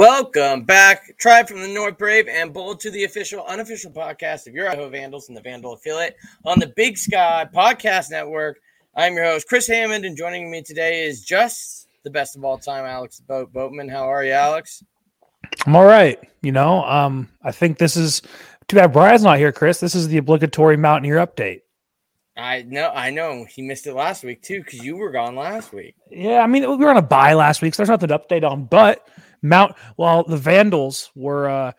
Welcome back, Tribe from the North Brave and Bold to the official, unofficial podcast of your Idaho Vandals and the Vandal affiliate on the Big Sky Podcast Network. I'm your host, Chris Hammond, and joining me today is just the best of all time, Alex Boat Boatman. How are you, Alex? I'm all right. You know, um, I think this is too bad Brian's not here, Chris. This is the obligatory Mountaineer update. I know, I know. He missed it last week too because you were gone last week. Yeah, I mean, we were on a bye last week, so there's nothing to update on. But Mount, well, the Vandals were uh,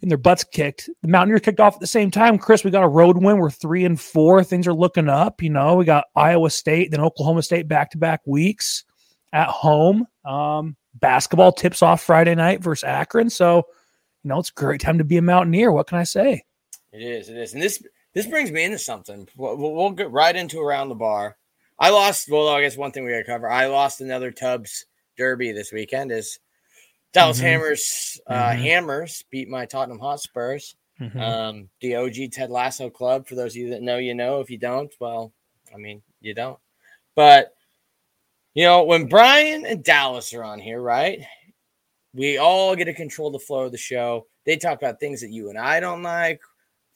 in their butts kicked. The Mountaineers kicked off at the same time. Chris, we got a road win. We're three and four. Things are looking up. You know, we got Iowa State, then Oklahoma State back to back weeks at home. Um, basketball tips off Friday night versus Akron. So, you know, it's a great time to be a Mountaineer. What can I say? It is. It is. And this this brings me into something. We'll, we'll get right into around the bar. I lost. Well, I guess one thing we got to cover. I lost another Tubbs Derby this weekend. Is Dallas Mhm. Hammers uh, Mhm. Hammers beat my Tottenham Hotspurs. Mhm. Um, the OG Ted Lasso Club. For those of you that know, you know. If you don't, well, I mean, you don't. But you know, when Brian and Dallas are on here, right? We all get to control the flow of the show. They talk about things that you and I don't like.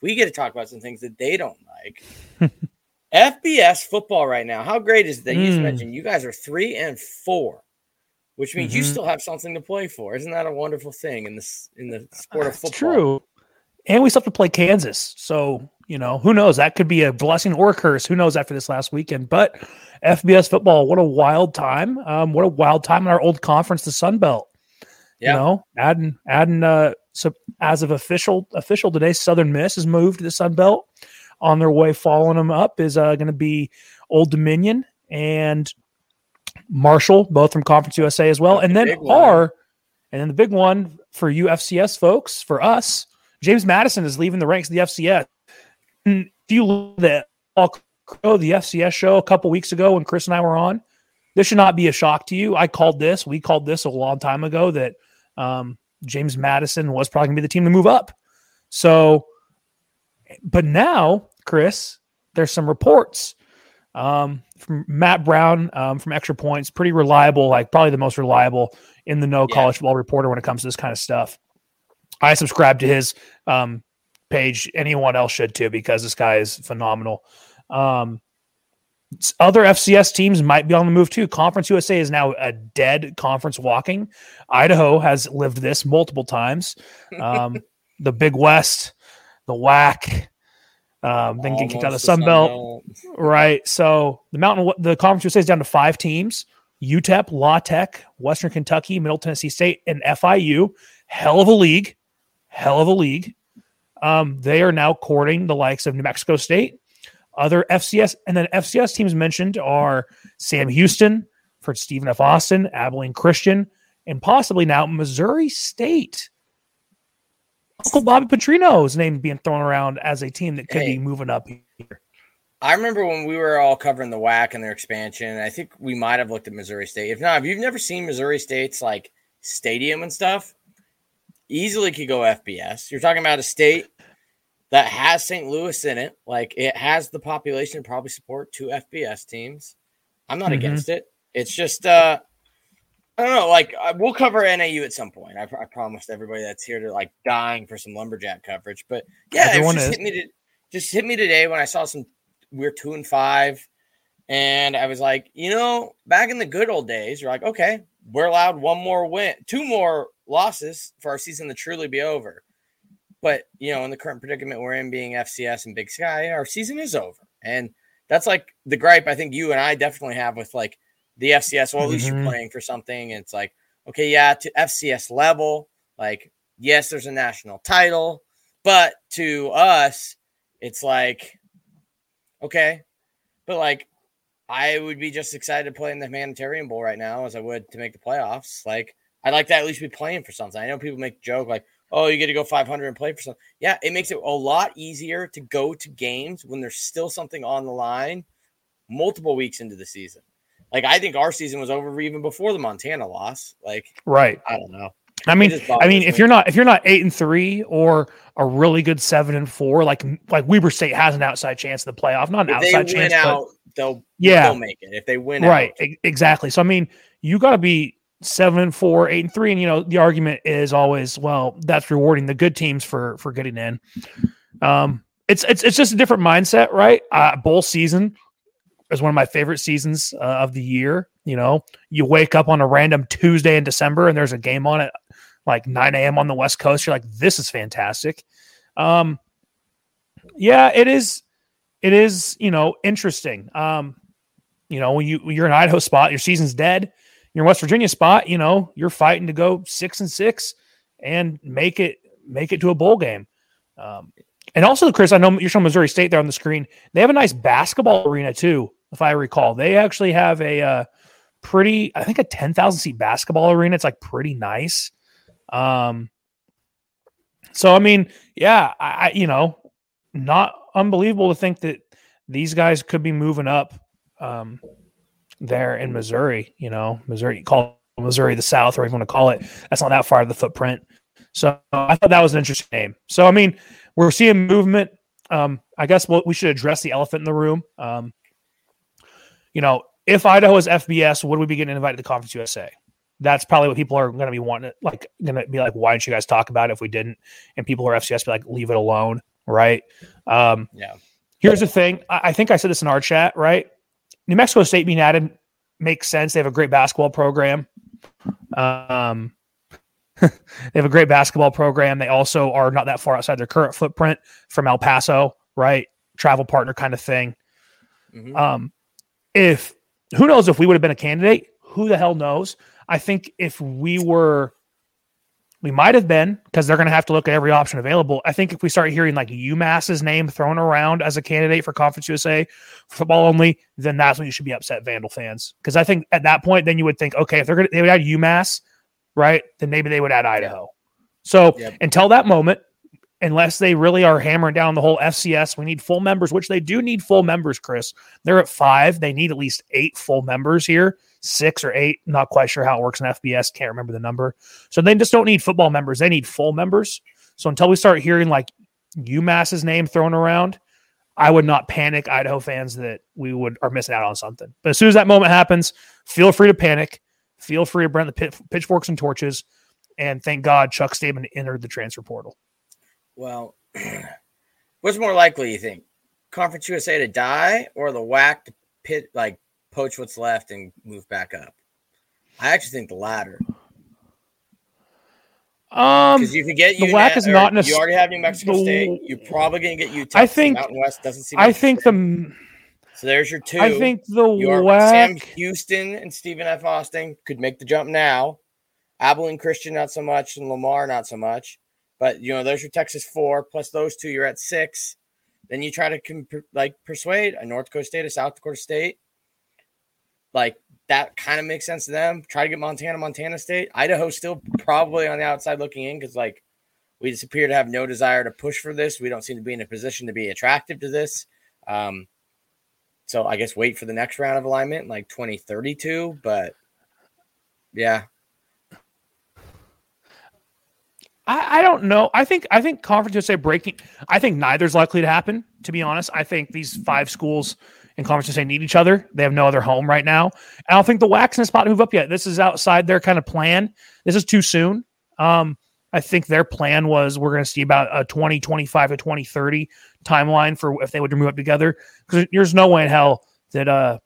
We get to talk about some things that they don't like. FBS football right now. How great is that? You Mm. mentioned you guys are three and four, which means you Mhm. still have something to play for. Isn't that a wonderful thing in this in the sport of football? true. And we still have to play Kansas. So, you know, who knows? That could be a blessing or a curse. Who knows after this last weekend? But FBS football, what a wild time. Um, what a wild time in our old conference, the Sun Belt. Yeah. You know, adding adding uh so as of official official today, Southern Miss has moved to the Sun Belt. On their way, following them up is uh, going to be Old Dominion and Marshall, both from Conference USA as well. And then our and then the big one for you FCS folks, for us, James Madison is leaving the ranks of the FCS. And if you look at the the FCS show a couple weeks ago when Chris and I were on, this should not be a shock to you. I called this, we called this a long time ago that um, James Madison was probably going to be the team to move up. So, but now, Chris, there's some reports um, from Matt Brown um, from Extra Points, pretty reliable, like probably the most reliable in the know Yeah. college football reporter when it comes to this kind of stuff. I subscribe to his um, page. Anyone else should too, because this guy is phenomenal. Um, other FCS teams might be on the move too. Conference USA is now a dead conference walking. Idaho has lived this multiple times. Um, the Big West, the WAC, um, then get kicked out of the Sun Belt. Right. So the Mountain, the Conference USA is down to five teams: UTEP, La Tech, Western Kentucky, Middle Tennessee State, and FIU. Hell of a league. Hell of a league. Um, they are now courting the likes of New Mexico State, other FCS, and then FCS teams mentioned are Sam Houston for Stephen F. Austin, Abilene Christian, and possibly now Missouri State. Uncle Bobby Petrino's name being thrown around as a team that could Hey. be moving up here. I remember when we were all covering the WAC and their expansion. I think we might have looked at Missouri State. If not, if you've never seen Missouri State's like stadium and stuff, easily could go FBS. You're talking about a state that has St. Louis in it. Like it has the population to probably support two FBS teams. I'm not Mhm. against it. It's just uh I don't know. Like uh, we'll cover NAU at some point. I, I promised everybody that's here to like dying for some lumberjack coverage. But yeah, Everyone just is. hit me. To, just hit me today when I saw some. We're two and five, and I was like, you know, back in the good old days, you're like, okay, we're allowed one more win, two more losses for our season to truly be over. But you know, in the current predicament we're in, being FCS and Big Sky, our season is over, and that's like the gripe I think you and I definitely have with like the FCS. Well, at least Mhm. you're playing for something. And it's like, okay, yeah, to FCS level, like yes, there's a national title, but to us, it's like, okay, but like I would be just excited to play in the humanitarian bowl right now as I would to make the playoffs. Like I'd like to at least be playing for something. I know people make a joke like, oh, you get to go 500 and play for something. Yeah, it makes it a lot easier to go to games when there's still something on the line multiple weeks into the season. Like I think our season was over even before the Montana loss. Like right. I don't know. I mean, I mean, if you're not if you're not eight and three or a really good seven and four, like like Weber State has an outside chance of the playoff, not an outside chance. Out, but, they'll yeah, they'll make it if they win. Right, out. exactly. So I mean, you got to be seven and four, eight and three, and you know the argument is always, well, that's rewarding the good teams for for getting in. Um, it's it's it's just a different mindset, right? Uh, bowl season is one of my favorite seasons uh, of the year. You know, you wake up on a random Tuesday in December and there's a game on it like 9 a.m. on the West Coast. You're like, this is fantastic. Um, yeah, it is. It is, you know, interesting. Um, you know, when you you're in Idaho spot, your season's dead. You're in West Virginia spot, you know, you're fighting to go six and six and make it make it to a bowl game. Um, and also, Chris, I know you're showing Missouri State there on the screen. They have a nice basketball arena too, if I recall. They actually have a uh, pretty, I think, a ten thousand seat basketball arena. It's like pretty nice. Um, so I mean, yeah, I, I you know, not unbelievable to think that these guys could be moving up um, there in Missouri. You know, Missouri call Missouri the South, or you want to call it. That's not that far of the footprint. So I thought that was an interesting name. So I mean, we're seeing movement. Um, I guess we'll, we should address the elephant in the room. Um, you know, if Idaho is FBS, would we be getting invited to Conference USA? that's probably what people are going to be wanting. Like, going to be like, why didn't you guys talk about it if we didn't? And people who are FCS be like, leave it alone, right? Um, yeah. Here's the thing. I, I think I said this in our chat, right? New Mexico State being added makes sense. They have a great basketball program. Um, they have a great basketball program. They also are not that far outside their current footprint from El Paso, right? Travel partner kind of thing. Mm-hmm. Um, if who knows if we would have been a candidate, who the hell knows? I think if we were, we might have been because they're going to have to look at every option available. I think if we start hearing like UMass's name thrown around as a candidate for Conference USA football only, then that's when you should be upset, Vandal fans. Because I think at that point, then you would think, okay, if they're going to, they would add UMass, right? Then maybe they would add Idaho. So yep. until that moment, unless they really are hammering down the whole FCS. We need full members, which they do need full members, Chris. They're at five. They need at least eight full members here, six or eight. Not quite sure how it works in FBS. Can't remember the number. So they just don't need football members. They need full members. So until we start hearing like UMass's name thrown around, I would not panic, Idaho fans, that we would are missing out on something. But as soon as that moment happens, feel free to panic. Feel free to burn the pitchforks and torches. And thank God Chuck Staben entered the transfer portal. Well, what's more likely, you think? Conference USA to die or the WAC to pit like poach what's left and move back up? I actually think the latter. Um, because you could get the WAC is not. You already have New Mexico the, State. You're probably going to get Utah. I think Mountain West doesn't seem. I think the. So there's your two. I think the your, WAC. Sam Houston and Stephen F. Austin could make the jump now. Abilene Christian not so much, and Lamar not so much. But you know, there's your Texas four plus those two, you're at six. Then you try to comp- like persuade a North Dakota State, a South Dakota State. Like that kind of makes sense to them. Try to get Montana, Montana State. Idaho still probably on the outside looking in because like we just appear to have no desire to push for this. We don't seem to be in a position to be attractive to this. Um, so I guess wait for the next round of alignment, like 2032. But yeah, I, I, don't know. I think I think Conference USA breaking. I think neither's likely to happen. To be honest, I think these five schools in Conference USA need each other. They have no other home right now. I don't think the WAC's in a spot move up yet. This is outside their kind of plan. This is too soon. Um, I think their plan was we're going to see about a 2025 to 2030 timeline for if they would move up together. Because there's no way in hell that uh,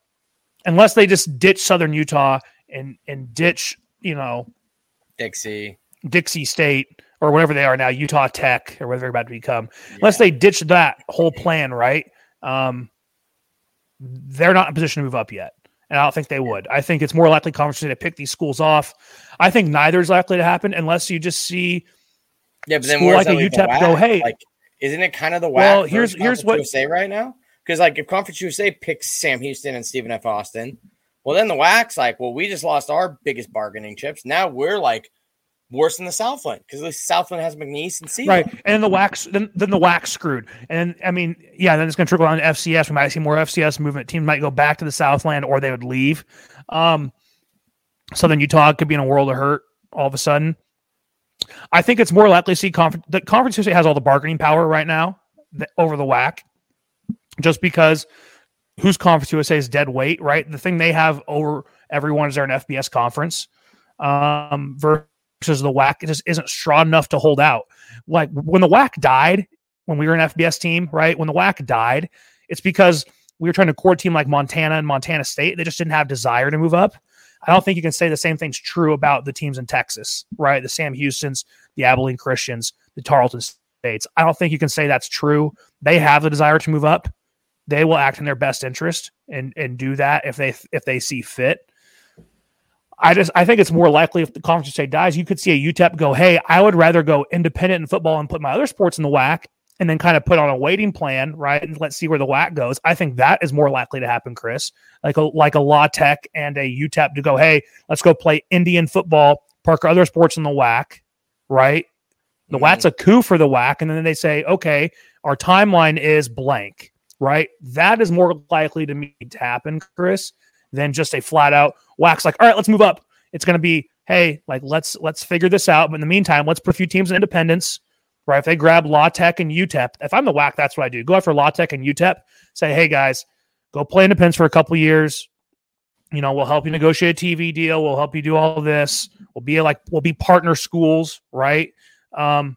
unless they just ditch Southern Utah and and ditch you know Dixie Dixie State or whatever they are now, Utah Tech or whatever they're about to become, yeah. unless they ditch that whole plan, right? Um, they're not in a position to move up yet. And I don't think they would. I think it's more likely Conference to pick these schools off. I think neither is likely to happen unless you just see yeah, but then school like a UTEP go, hey, like, isn't it kind of the well? Here's here's what say right now because like if Conference USA picks Sam Houston and Stephen F. Austin, well then the WAC's like, well, we just lost our biggest bargaining chips. Now we're like worse than the Southland because least Southland has McNeese and C. Right, and the WAC's then then the WAC's screwed, and I mean, yeah, then it's going to trickle down to FCS. We might see more FCS movement. Teams might go back to the Southland, or they would leave. Um, Southern Utah could be in a world of hurt all of a sudden. I think it's more likely to see conference. The conference USA has all the bargaining power right now over the WAC, just because whose conference USA is dead weight, right? The thing they have over everyone is they're an FBS conference um, versus the WAC just isn't strong enough to hold out. Like when the WAC died, when we were an FBS team, right? When the WAC died, it's because we were trying to core team like Montana and Montana State. They just didn't have desire to move up. I don't think you can say the same thing's true about the teams in Texas, right? The Sam Houston's, the Abilene Christians, the Tarleton States. I don't think you can say that's true. They have the desire to move up. They will act in their best interest and and do that if they if they see fit. I just I think it's more likely if the conference say dies, you could see a UTEP go, hey, I would rather go independent in football and put my other sports in the WAC and then kind of put on a waiting plan, right? And let's see where the WAC goes. I think that is more likely to happen, Chris. Like a like a La Tech and a UTEP to go, hey, let's go play Indian football, park our other sports in the WAC, right? The Mhm. WAC's a coup for the WAC, and then they say, okay, our timeline is blank, right? That is more likely to me to happen, Chris, than just a flat out WAC's like, all right, let's move up. It's going to be, hey, like let's let's figure this out. But in the meantime, let's put a few teams in independence, right? If they grab La Tech and UTEP, if I'm the WAC, that's what I do. Go after La Tech and UTEP. Say, hey guys, go play independence for a couple years. You know, we'll help you negotiate a TV deal. We'll help you do all this. We'll be like we'll be partner schools, right? Um,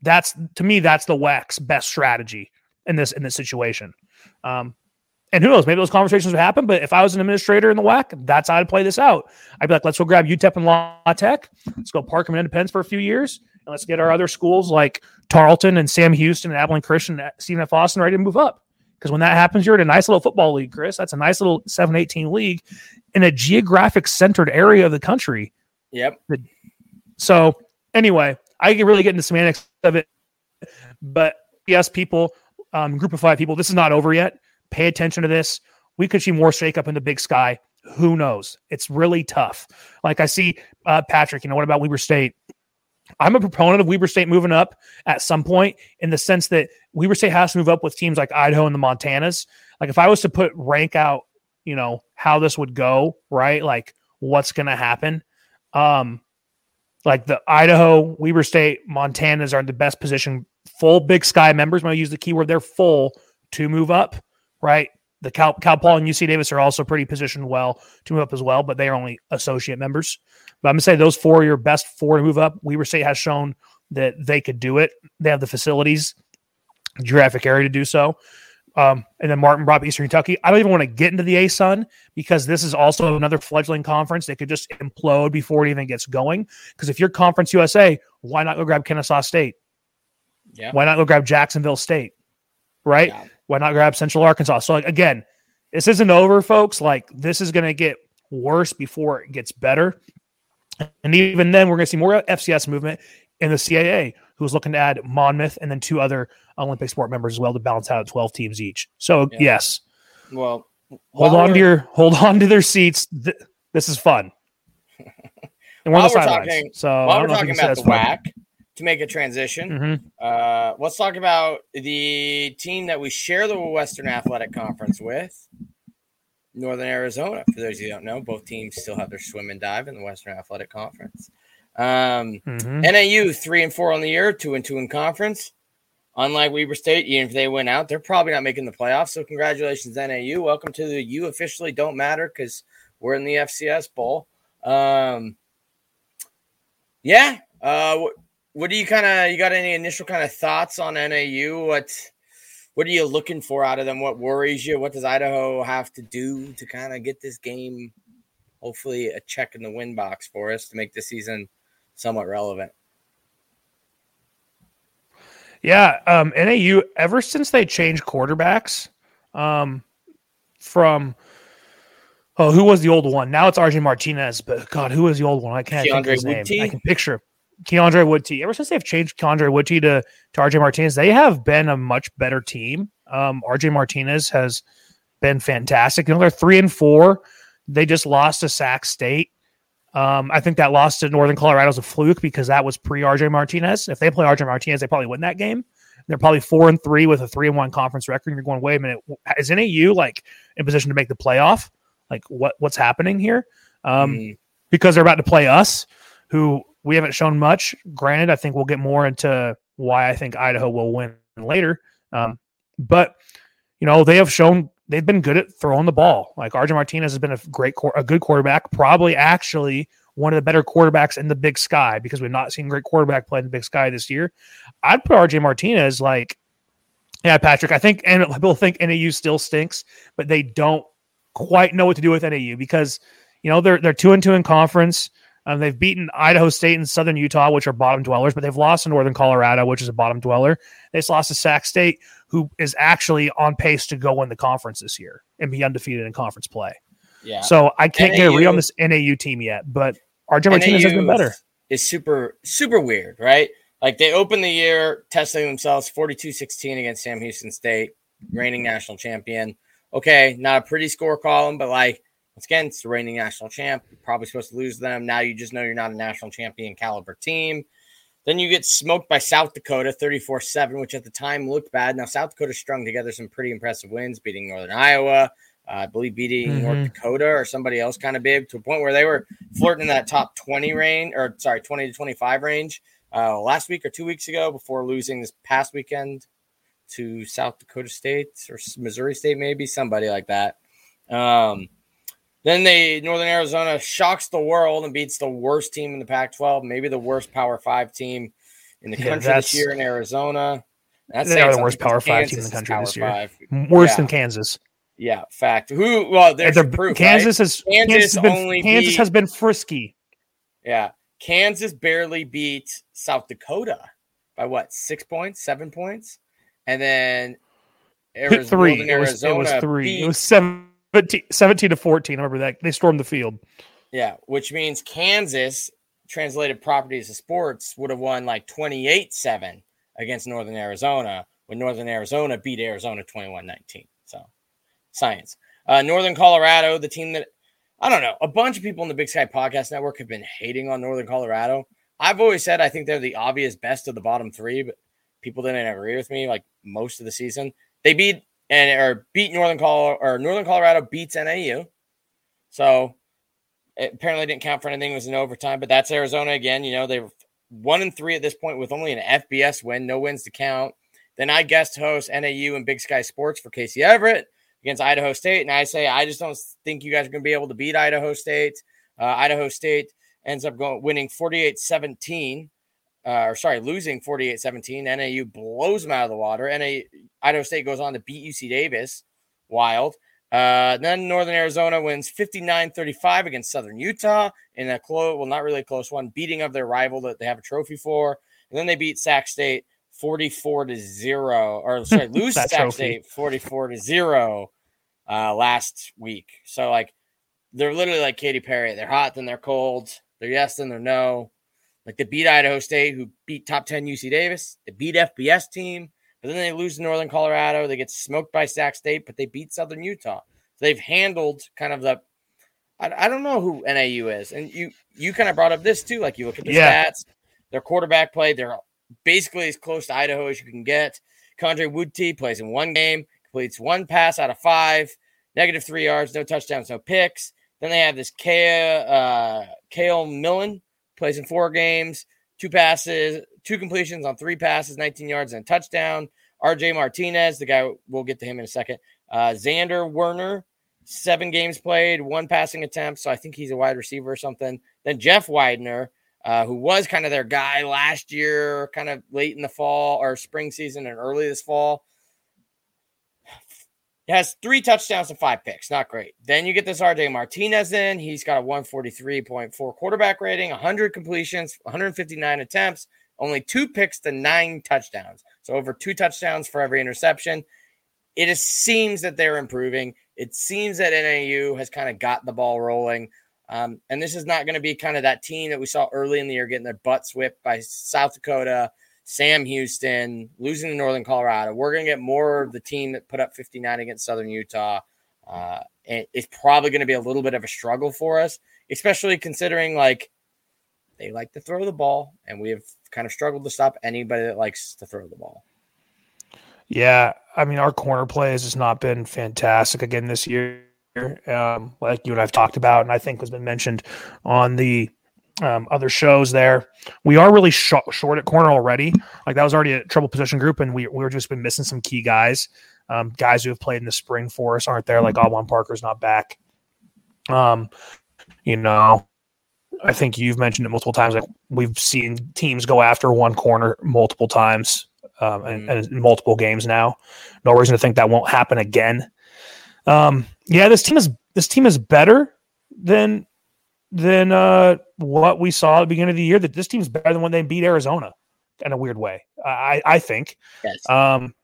that's to me, that's the WAC's best strategy in this in this situation. Um, and who knows, maybe those conversations would happen. But if I was an administrator in the WAC, that's how I'd play this out. I'd be like, let's go grab UTEP and La Tech. Let's go park them in Independence for a few years. And let's get our other schools like Tarleton and Sam Houston and Abilene Christian and Stephen F. Austin ready to move up. Because when that happens, you're in a nice little football league, Chris. That's a nice little 718 league in a geographic centered area of the country. Yep. So anyway, I can really get into semantics of it, but yes, people, um, group of five people, this is not over yet. Pay attention to this. We could see more shakeup in the big sky. Who knows? It's really tough. Like I see uh, Patrick. You know what about Weber State? I'm a proponent of Weber State moving up at some point in the sense that Weber State has to move up with teams like Idaho and the Montanas. Like if I was to put rank out, you know, how this would go, right? Like what's going to happen. Um, like the Idaho, Weber State, Montanas are in the best position. Full Big Sky members. I'm going to use the keyword. They're full to move up, right? The Cal, Cal Poly and UC Davis are also pretty positioned well to move up as well, but they are only associate members. But I'm going to say those four are your best four to move up. Weber State has shown that they could do it. They have the facilities, geographic area to do so. Um, and then Martin brought up Eastern Kentucky. I don't even want to get into the ASUN because this is also another fledgling conference. They could just implode before it even gets going. Because if you're Conference USA, why not go grab Kennesaw State? Yeah. Why not go grab Jacksonville State? Right? Yeah. Why not grab Central Arkansas? So like again, this isn't over, folks. Like this is going to get worse before it gets better. And even then, we're going to see more FCS movement in the CAA, who's looking to add Monmouth and then two other Olympic sport members as well to balance out at 12 teams each. So Yeah. yes, Well, hold on to your hold on to their seats. Th- this is fun. And we're on the sidelines. so I while don't we're know if you talking about the. WAC to make a transition. Mhm. Uh, let's talk about the team that we share the Western Athletic Conference with, Northern Arizona. For those of you who don't know, both teams still have their swim and dive in the Western Athletic Conference. Um, Mhm. NAU three and four on the year, two and two in conference. Unlike Weber State, even if they went out, they're probably not making the playoffs. So congratulations, NAU. Welcome to the you officially don't matter because we're in the FCS bowl. Um, yeah. Uh, what, do you kind of you got any initial kind of thoughts on NAU? What what are you looking for out of them? What worries you? What does Idaho have to do to kind of get this game? Hopefully, a check in the win box for us to make the season somewhat relevant. Yeah, um, NAU ever since they changed quarterbacks, um, from oh, who was the old one? Now it's RJ Martinez, but God, who was the old one? I can't think of his name. I can picture Keondre Wudtee. Ever since they've changed Keondre Wudtee to to RJ Martinez, they have been a much better team. Um, RJ Martinez has been fantastic. You know, they're three and four. They just lost to Sac State. Um, I think that loss to Northern Colorado is a fluke because that was pre RJ Martinez. If they play RJ Martinez, they probably win that game. They're probably four and three with a three and one conference record. And you're going, wait a minute, is NAU like in position to make the playoff? Like what what's happening here? Um, mm. Because they're about to play us, who we haven't shown much. Granted, I think we'll get more into why I think Idaho will win later. Um, but you know they have shown they've been good at throwing the ball. Like RJ Martinez has been a great, a good quarterback, probably actually one of the better quarterbacks in the Big Sky because we've not seen great quarterback play in the Big Sky this year. I'd put RJ Martinez like, yeah, Patrick. I think and people think NAU still stinks, but they don't quite know what to do with NAU because you know they're they're two and two in conference. Um, they've beaten Idaho State and Southern Utah, which are bottom dwellers, but they've lost to Northern Colorado, which is a bottom dweller. They just lost to Sac State, who is actually on pace to go win the conference this year and be undefeated in conference play. Yeah. So I can't NAU, get a read on this NAU team yet, but RJ Martinez has been better. Is super super weird, right? Like they opened the year testing themselves 42-16 against Sam Houston State, reigning national champion. Okay, not a pretty score column, but like once again, it's the reigning national champ. You're probably supposed to lose them. Now you just know you're not a national champion caliber team. Then you get smoked by South Dakota 34 7, which at the time looked bad. Now, South Dakota strung together some pretty impressive wins, beating Northern Iowa, uh, I believe beating mm-hmm. North Dakota or somebody else kind of big to a point where they were flirting in that top 20 range, or sorry, 20 to 25 range uh, last week or two weeks ago before losing this past weekend to South Dakota State or Missouri State, maybe somebody like that. Um, then they Northern Arizona shocks the world and beats the worst team in the Pac-12, maybe the worst Power Five team in the yeah, country this year in Arizona. That's they are the worst Power Five team in the country this year. Five. Worse yeah. than Kansas. Yeah, fact. Who? Well, there's the, proof. Kansas right? has Kansas, Kansas, has been, Kansas beat, has been frisky. Yeah, Kansas barely beat South Dakota by what? Six points, seven points, and then Arizona, three. It was, it was three. Beat, it was seven 17 to 14. I remember that. They stormed the field. Yeah, which means Kansas, translated properties of sports, would have won like 28 7 against Northern Arizona when Northern Arizona beat Arizona 21 19. So, science. Uh, Northern Colorado, the team that I don't know, a bunch of people in the Big Sky Podcast Network have been hating on Northern Colorado. I've always said I think they're the obvious best of the bottom three, but people didn't agree with me like most of the season. They beat and or beat Northern Colorado or Northern Colorado beats NAU. So it apparently didn't count for anything. It was in overtime, but that's Arizona again. You know, they were one and three at this point with only an FBS win, no wins to count. Then I guest host NAU and Big Sky Sports for Casey Everett against Idaho State. And I say, I just don't think you guys are going to be able to beat Idaho State. Uh, Idaho State ends up going winning 48 17 uh, or sorry, losing 48 17. NAU blows them out of the water. NA, Idaho State goes on to beat UC Davis. Wild. Uh, then Northern Arizona wins 59 35 against Southern Utah in a close, well, not really a close one, beating of their rival that they have a trophy for. And then they beat Sac State 44 to 0, or sorry, lose Sac trophy. State 44 to 0 uh, last week. So, like, they're literally like Katy Perry. They're hot, then they're cold. They're yes, then they're no. Like they beat Idaho State, who beat top 10 UC Davis. They beat FBS team, but then they lose to Northern Colorado. They get smoked by Sac State, but they beat Southern Utah. So they've handled kind of the I, I, don't know who NAU is. And you you kind of brought up this too. Like you look at the yeah. stats, their quarterback play, they're basically as close to Idaho as you can get. Keondre Wudtee plays in one game, completes one pass out of five, negative three yards, no touchdowns, no picks. Then they have this Kale, uh, Kale Millen, plays in four games, two passes, two completions on three passes, 19 yards and a touchdown. RJ Martinez, the guy we'll get to him in a second. Uh, Xander Werner, seven games played, one passing attempt. So I think he's a wide receiver or something. Then Jeff Widener, uh, who was kind of their guy last year, kind of late in the fall or spring season and early this fall has three touchdowns and five picks. Not great. Then you get this RJ Martinez in. He's got a 143.4 quarterback rating, 100 completions, 159 attempts, only two picks to nine touchdowns. So over two touchdowns for every interception. It is, seems that they're improving. It seems that NAU has kind of got the ball rolling. Um, and this is not going to be kind of that team that we saw early in the year getting their butts whipped by South Dakota Sam Houston, losing to Northern Colorado. We're going to get more of the team that put up 59 against Southern Utah. Uh, and it's probably going to be a little bit of a struggle for us. especially considering like they like to throw the ball, and we have kind of struggled to stop anybody that likes to throw the ball. Yeah, I mean, our corner play has just not been fantastic again this year, um, like you and I've talked about, and I think has been mentioned on the um, other shows. There, we are really sh- short at corner already. Like that was already a trouble position group, and we we were just been missing some key guys. Um, guys who have played in the spring for us aren't there. Like Awon Parker's not back. Um, you know, I think you've mentioned it multiple times. Like we've seen teams go after one corner multiple times um, and, and multiple games now. No reason to think that won't happen again. Um, yeah, this team is this team is better than than uh, what we saw at the beginning of the year. That this team's better than when they beat Arizona in a weird way. I I think. Yes. Um,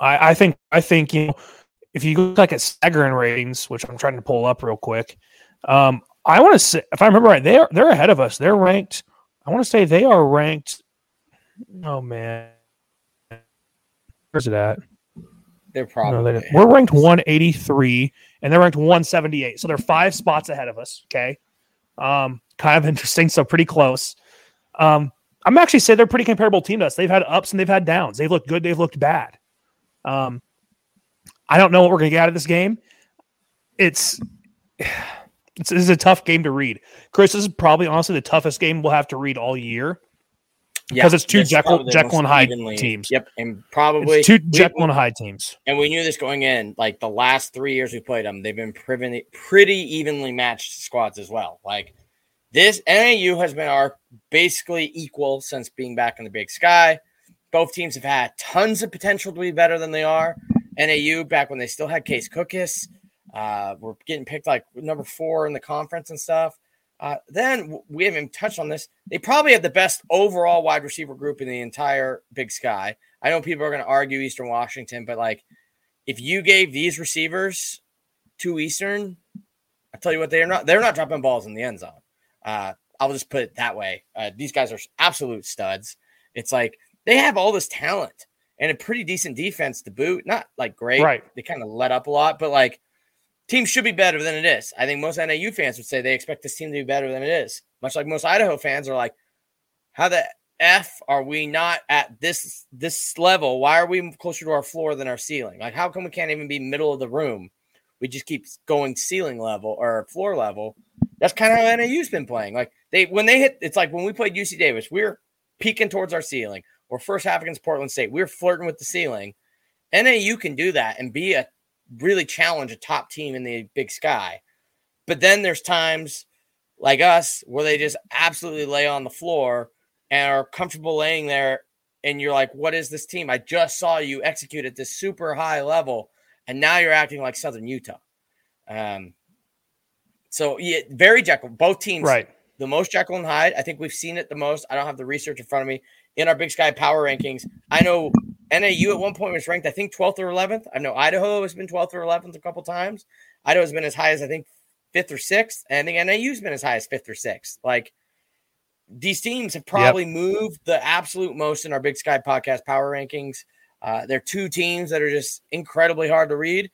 I I think I think you know if you look like at Sagarin ratings, which I'm trying to pull up real quick. Um, I want to say, if I remember right, they're they're ahead of us. They're ranked. I want to say they are ranked. Oh man, where's it at? They're No, probably they. We're ranked 183, and they're ranked 178. So they're five spots ahead of us. Okay, um, kind of interesting. So pretty close. Um, I'm actually say they're pretty comparable team to us. They've had ups and they've had downs. They've looked good. They've looked bad. Um, I don't know what we're going to get out of this game. It's, it's this is a tough game to read. Chris, this is probably honestly the toughest game we'll have to read all year. Because it's two Jekyll- Jekyll and Hyde teams. Yep, and probably It's two we- Jekyll and Hyde teams. and we knew this going in. Like the last three years we played them, they've been pretty pretty evenly matched squads as well. Like this NAU has been our basically equal since being back in the Big Sky. Both teams have had tons of potential to be better than they are. NAU back when they still had Case Cookus, uh, we're getting picked like number four in the conference and stuff. Uh, then we haven't even touched on this. They probably have the best overall wide receiver group in the entire Big Sky. I know people are going to argue Eastern Washington, but like if you gave these receivers to Eastern, I tell you what, they're not they're not dropping balls in the end zone. Uh, I'll just put it that way. Uh, these guys are absolute studs. It's like they have all this talent and a pretty decent defense to boot. Not like great, Right. They kind of let up a lot, but like teams should be better than it is. I think most NAU fans would say they expect this team to be better than it is. Much like most Idaho fans are like, how the f are we not at this this level? Why are we closer to our floor than our ceiling? Like, how come we can't even be middle of the room? We just keep going ceiling level or floor level. That's kind of how NAU's been playing. Like they when they hit, it's like when we played UC Davis, we're peeking towards our ceiling. Or first half against Portland State, we're flirting with the ceiling. NAU can do that and be a really challenge a top team in the Big Sky. But then there's times like us where they just absolutely lay on the floor and are comfortable laying there. And you're like, what is this team? I just saw you execute at this super high level, and now you're acting like Southern Utah. Um, so yeah, very Jekyll. Both teams, Right. the most Jekyll and Hyde. I think we've seen it the most. I don't have the research in front of me in our Big Sky power rankings. I know NAU at one point was ranked, I think, 12th or 11th. I know Idaho has been 12th or 11th a couple times. Idaho has been as high as I think fifth or sixth, and the NAU's been as high as fifth or sixth. Like these teams have probably moved the absolute most in our Big Sky podcast power rankings. Uh, they're two teams that are just incredibly hard to read.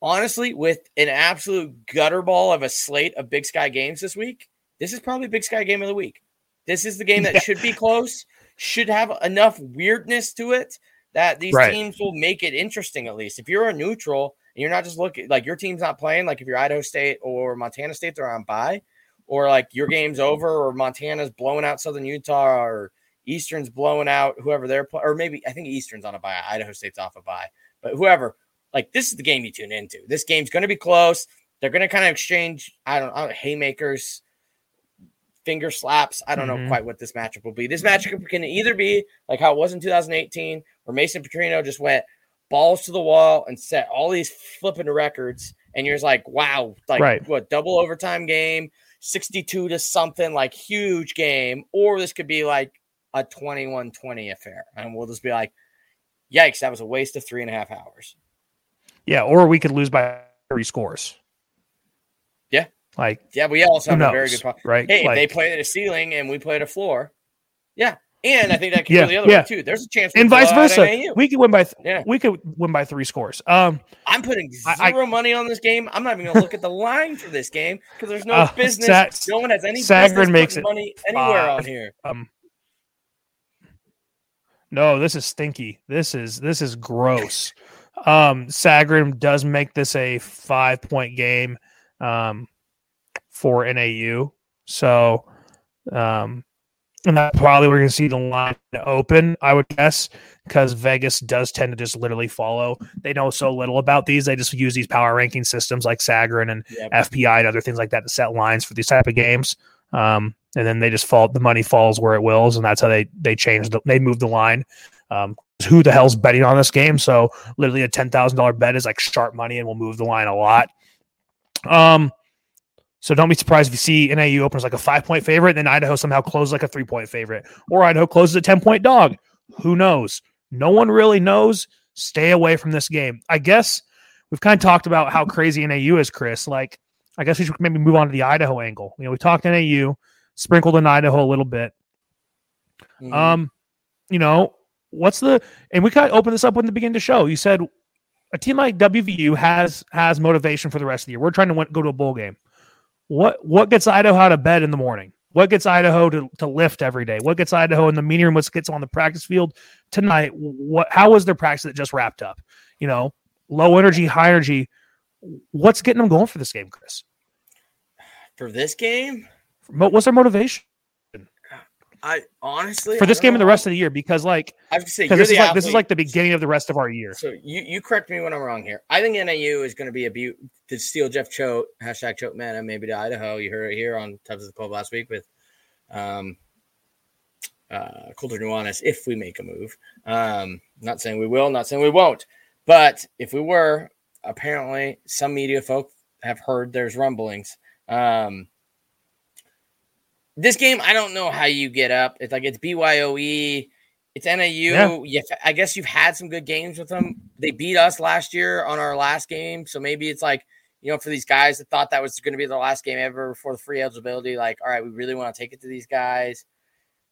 Honestly, with an absolute gutter ball of a slate of Big Sky games this week, this is probably Big Sky game of the week. This is the game that should be close, should have enough weirdness to it that these Right. teams will make it interesting at least. If you're a neutral and you're not just looking like your team's not playing, like if you're Idaho State or Montana State, they're on bye, or like your game's over, or Montana's blowing out Southern Utah, or Eastern's blowing out whoever they're playing, or maybe I think Eastern's on a bye, Idaho State's off a bye, but whoever, like this is the game you tune into. This game's going to be close. They're going to kind of exchange, I don't know, haymakers, finger slaps. I don't know Mhm. quite what this matchup will be. This matchup can either be like how it was in 2018, where Mason Petrino just went balls to the wall and set all these flipping records, and you're just like, wow, like Right. what double overtime game, 62 to something, like huge game, or this could be like a 21 20 affair, and we'll just be like, yikes, that was a waste of three and a half hours. Yeah, or we could lose by three scores. Yeah. Like Yeah, we also have a very good. po- right? Hey, like, they play at a ceiling and we play at a floor, yeah, And I think that can Yeah, go the other yeah. way too. There's a chance and vice versa. We could win by th- Yeah. we could win by three scores. Um, I'm putting I- zero money on this game. I'm not even going to look at the line for this game because there's no Uh, business. Sag- no one has any Sagarin business makes it money anywhere on here. um, no, this is stinky. This is this is gross. Um, Sagarin does make this a five point game, um, for NAU. So, um, and that probably we're going to see the line open, I would guess, because Vegas does tend to just literally follow. They know so little about these; they just use these power ranking systems like Sagarin and Yep. FPI and other things like that to set lines for these type of games. Um, and then they just fall the money falls where it wills, and that's how they they change the they move the line. Um, who the hell's betting on this game? So literally a ten thousand dollar bet is like sharp money and will move the line a lot. Um, so don't be surprised if you see NAU opens like a five point favorite, and then Idaho somehow closes like a three point favorite, or Idaho closes a ten point dog. Who knows? No one really knows. Stay away from this game. I guess we've kind of talked about how crazy NAU is, Chris. Like, I guess we should maybe move on to the Idaho angle. You know, we talked NAU, sprinkled in Idaho a little bit. Mhm. Um, you know, what's the and we kind of opened this up when the beginning of the show. You said a team like WVU has has motivation for the rest of the year. We're trying to win, go to a bowl game. What what gets Idaho out of bed in the morning? What gets Idaho to, to lift every day? What gets Idaho in the meeting room? What gets on the practice field tonight? What how was their practice that just wrapped up? You know, low energy, high energy. What's getting them going for this game, Chris? for this game, Mo- What's their motivation I honestly for this game and the rest of the year? Because like, I have to say, this is like this is like the beginning of the rest of our year. So you you correct me when I'm wrong here. I think NAU is going to be a beaut to steal Jeff Choate hashtag Choate Mana maybe to Idaho. You heard it here on Tubbs of the Club last week with um uh Colter Nuanez if we make a move. Um not saying we will, not saying we won't, but if we were, apparently some media folk have heard there's rumblings. Um this game, I don't know how you get up. It's like it's BYOE. It's NAU. Yeah. I guess you've had some good games with them. They beat us last year on our last game, so maybe it's like you know for these guys that thought that was going to be the last game ever for the free eligibility. Like, all right, we really want to take it to these guys.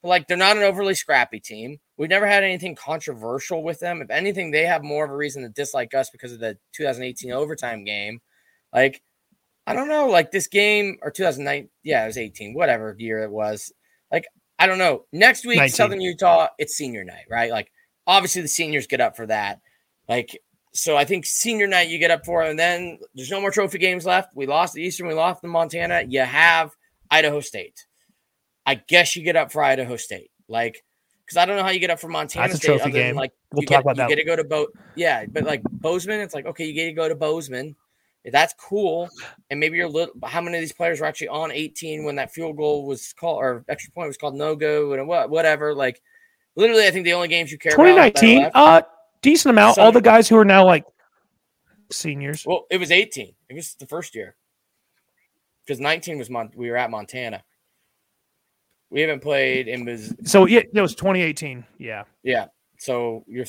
But like, they're not an overly scrappy team. We've never had anything controversial with them. If anything, they have more of a reason to dislike us because of the 2018 overtime game. Like, I don't know, like this game or 2009, yeah, it was 18, whatever year it was. Like, I don't know. Next week, 19. Southern Utah, it's senior night, right? Like, obviously the seniors get up for that. Like, so I think senior night you get up for, and then there's no more trophy games left. We lost the Eastern, we lost the Montana. You have Idaho State. I guess you get up for Idaho State, like because I don't know how you get up for Montana That's a State. trophy other than, game. like We'll talk get, about you that You get to go to Bo, yeah, but like Bozeman, it's like okay, you get to go to Bozeman. That's cool, and maybe you're little. How many of these players were actually on 18 when that field goal was called or extra point was called no go and what whatever? Like literally, I think the only games you care about. 2019, uh, decent amount. All the guys who are now like seniors. Well, it was 18. It was the first year. Because 19 was Mon- we were at Montana. We haven't played in was So yeah, it was 2018. Yeah, yeah. So you're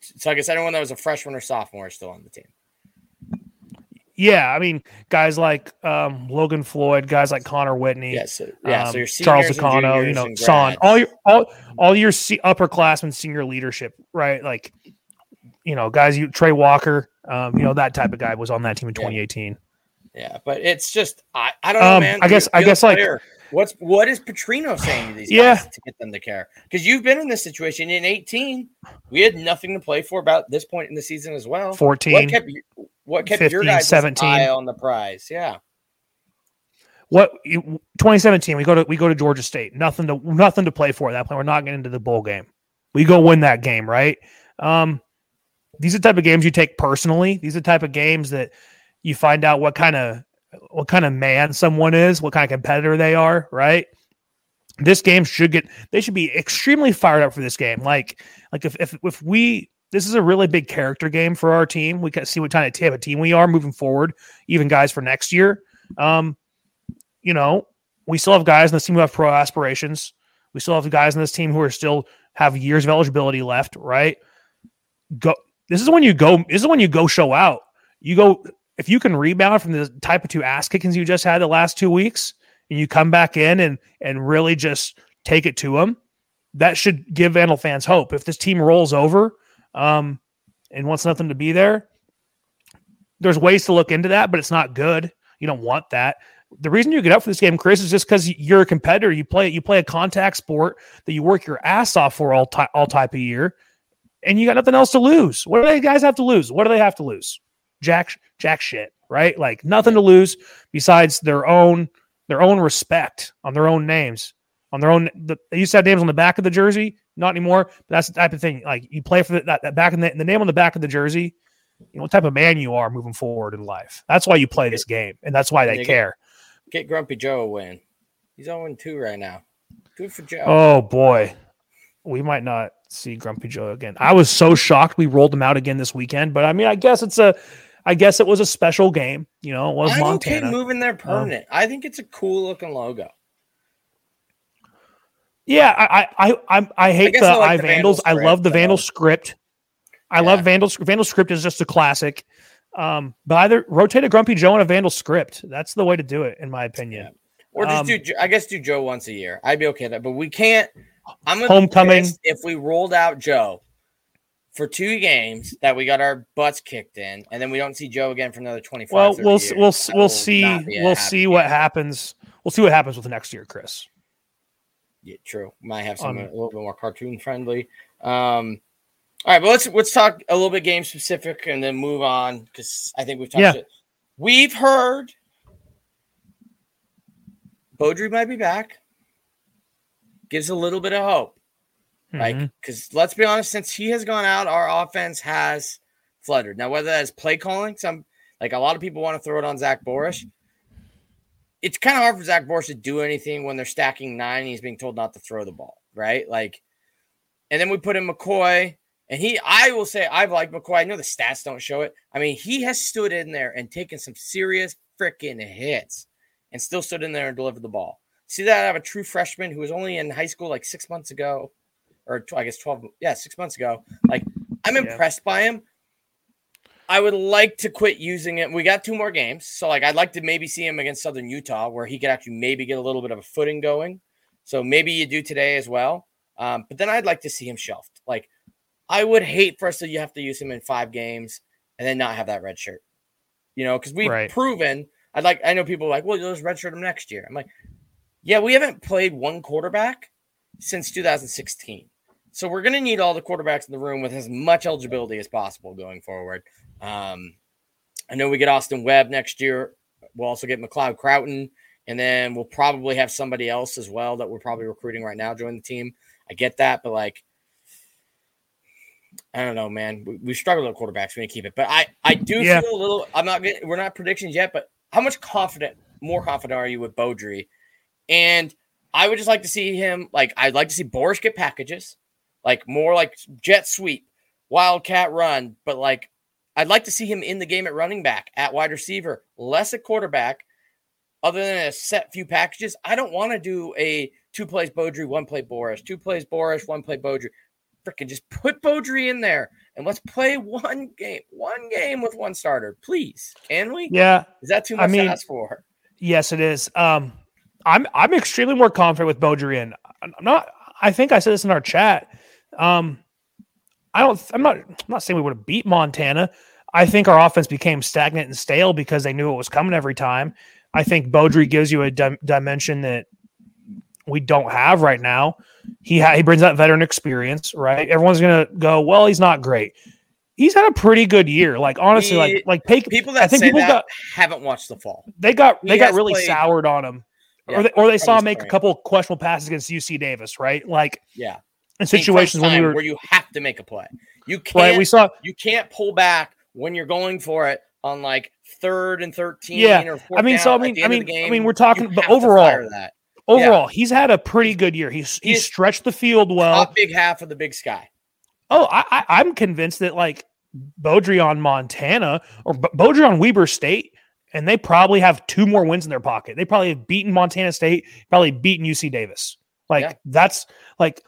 so I guess anyone that was a freshman or sophomore is still on the team. Yeah. I mean, guys like um, Logan Floyd, guys like Connor Whitney, Yeah, so yeah, um, so Charles Akanno, you know, Son, all your all all your se- upperclassmen, senior leadership, right? Like, you know, guys, you Trey Walker, um, you know, that type of guy was on that team in 2018. Yeah, but it's just I, I don't know, Um, man. I guess- I guess, like- what's what is Petrino saying to these Yeah. guys to get them to care? Because you've been in this situation in 18. We had nothing to play for about this point in the season as well. 14. What kept you- what kept your 15, guys' 17. eye on the prize? Yeah. What you- 2017? We go to we go to Georgia State. Nothing to nothing to play for at that point. We're not getting into the bowl game. We go win that game, right? Um, these are the type of games you take personally. These are the type of games that you find out what kind of what kind of man someone is, what kind of competitor they are, right? This game should get they should be extremely fired up for this game. Like like if if if we this is a really big character game for our team. We can see what kind of team we are moving forward, even guys for next year. Um, you know, we still have guys in this team who have pro aspirations. We still have guys in this team who are still have years of eligibility left, right? Go this is when you go this is when you go show out. You go if you can rebound from the type of two ass kickings you just had the last two weeks and you come back in and and really just take it to them, That should give Vandal fans hope. If this team rolls over um, and wants nothing to be there, there's ways to look into that, but it's not good. You don't want that. The reason you get up for this game, Chris, is just because you're a competitor. You play you play a contact sport that you work your ass off for all ty- all type of year, and you got nothing else to lose. What do they guys have to lose? What do they have to lose? Jack jack shit, right? Like nothing to lose besides their own their own respect on their own names on their own. The, they used to have names on the back of the jersey, not anymore. But that's the type of thing. Like you play for the, that, that back in the, the name on the back of the jersey. You know what type of man you are moving forward in life. That's why you play this game, and that's why they care. Get Grumpy Joe a win. He's 0 2 right now. Good for Joe. Oh boy, we might not see Grumpy Joe again. I was so shocked we rolled him out again this weekend, but I mean, I guess it's a, I guess it was a special game. You know, it was I'm Montana. okay moving there um, permanent. I think it's a cool looking logo. Yeah, I I I, I, I hate guess the I like I the Vandals. I love the script, Vandal though. script. I Yeah. love Vandal Vandal script is just a classic. Um, but either rotate a Grumpy Joe and a Vandal script. That's the way to do it, in my opinion. Or just Um, do, I guess, do Joe once a year. I'd be okay with that. But we can't. I'm Homecoming. if we rolled out Joe for two games that we got our butts kicked in, and then we don't see Joe again for another 25 Well, we'll years. we'll we'll see not be a we'll see what happens. We'll see what happens with the next year, Chris. Yeah, true. Might have something Um, a little bit more cartoon friendly. Um, all right, but let's let's talk a little bit game specific and then move on because I think we've touched Yeah. it. We've heard Beaudry might be back. Gives a little bit of hope. Like, Mhm. because let's be honest, since he has gone out, our offense has fluttered. Now, whether that's play calling, some like a lot of people want to throw it on Zach Borisch. It's kind of hard for Zach Borisch to do anything when they're stacking nine and he's being told not to throw the ball, right? Like, and then we put in McCoy, and he, I will say, I've liked McCoy. I know the stats don't show it. I mean, he has stood in there and taken some serious freaking hits and still stood in there and delivered the ball. See that I have a true freshman who was only in high school like six months ago, or I guess 12, yeah, six months ago. Like, I'm Yeah. impressed by him. I would like to quit using it. We got two more games. So, like, I'd like to maybe see him against Southern Utah where he could actually maybe get a little bit of a footing going. So, maybe you do today as well. Um, but then I'd like to see him shelved. Like, I would hate for us to you have to use him in five games and then not have that red shirt. You know, because we've Right. proven. I'd like. I know people like, well, you'll just redshirt him next year. I'm like, yeah, we haven't played one quarterback since 2016. So we're going to need all the quarterbacks in the room with as much eligibility as possible going forward. Um, I know we get Austin Webb next year. We'll also get McLeod Croughton, and then we'll probably have somebody else as well that we're probably recruiting right now join the team. I get that, but like, I don't know, man. We, we struggled with quarterbacks. We need to keep it, but I I do Yeah. feel a little. I'm not. getting- We're not predictions yet, but how much confident, more confident are you with Beaudry? And I would just like to see him. Like I'd like to see Boris get packages, like more like jet sweep, wildcat run. But like I'd like to see him in the game at running back, at wide receiver, less at quarterback. Other than a set few packages, I don't want to do a two plays Beaudry, one play Boris, two plays Boris, one play Beaudry. Freaking just put Beaudry in there and let's play one game, one game with one starter, please. Can we? Yeah, Is that too much I mean, to ask for? Yes, it is. Um, I'm I'm extremely more confident with Beaudry. In. I'm not. I think I said this in our chat. Um, I don't. I'm not. I'm not saying we would have beat Montana. I think our offense became stagnant and stale because they knew it was coming every time. I think Beaudry gives you a dim- dimension that we don't have right now. He ha- he brings that veteran experience, right? Everyone's gonna go, well, he's not great. He's had a pretty good year. Like honestly, He- like like Pake, People I that think say people that got haven't watched the fall. they got He they got really played- soured on him, Yeah, or they, or they saw him make a spring. couple questionable passes against UC Davis, right? Like Yeah. In situations when we were where you have to make a play. You can't right, we saw you can't pull back when you're going for it on like third and thirteen Yeah, or I mean, so I mean, I mean, the I mean, we're talking, but overall, overall, he's had a pretty good year. He's He he's stretched the field well. top big half of the big sky. Oh, I, I I'm convinced that like Beaudry Montana or Beaudry on Weber State, and they probably have two more wins in their pocket. They probably have beaten Montana State, probably beaten UC Davis. Like Yeah. that's like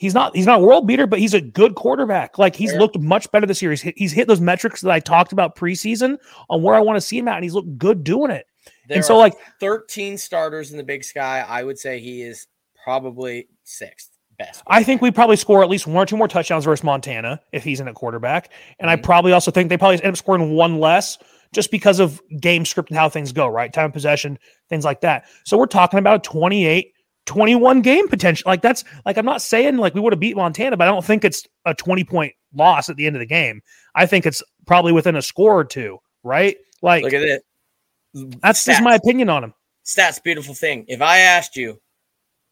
he's not he's not a world beater, but he's a good quarterback. Like he's Fair. looked much better this year. He's hit, he's hit those metrics that I talked about preseason on where I want to see him at, and he's looked good doing it. There and so like 13 starters in the big sky. I would say he is probably sixth best. I think we probably score at least one or two more touchdowns versus Montana if he's in a quarterback. And I Mhm. probably also think they probably end up scoring one less just because of game script and how things go, right? Time of possession, things like that. So we're talking about a 28 21 game potential. Like that's like I'm not saying like we would have beat Montana, but I don't think it's a 20 point loss at the end of the game. I think it's probably within a score or two, right? Like Look at it. that's just my opinion on him. Stats, beautiful thing. If I asked you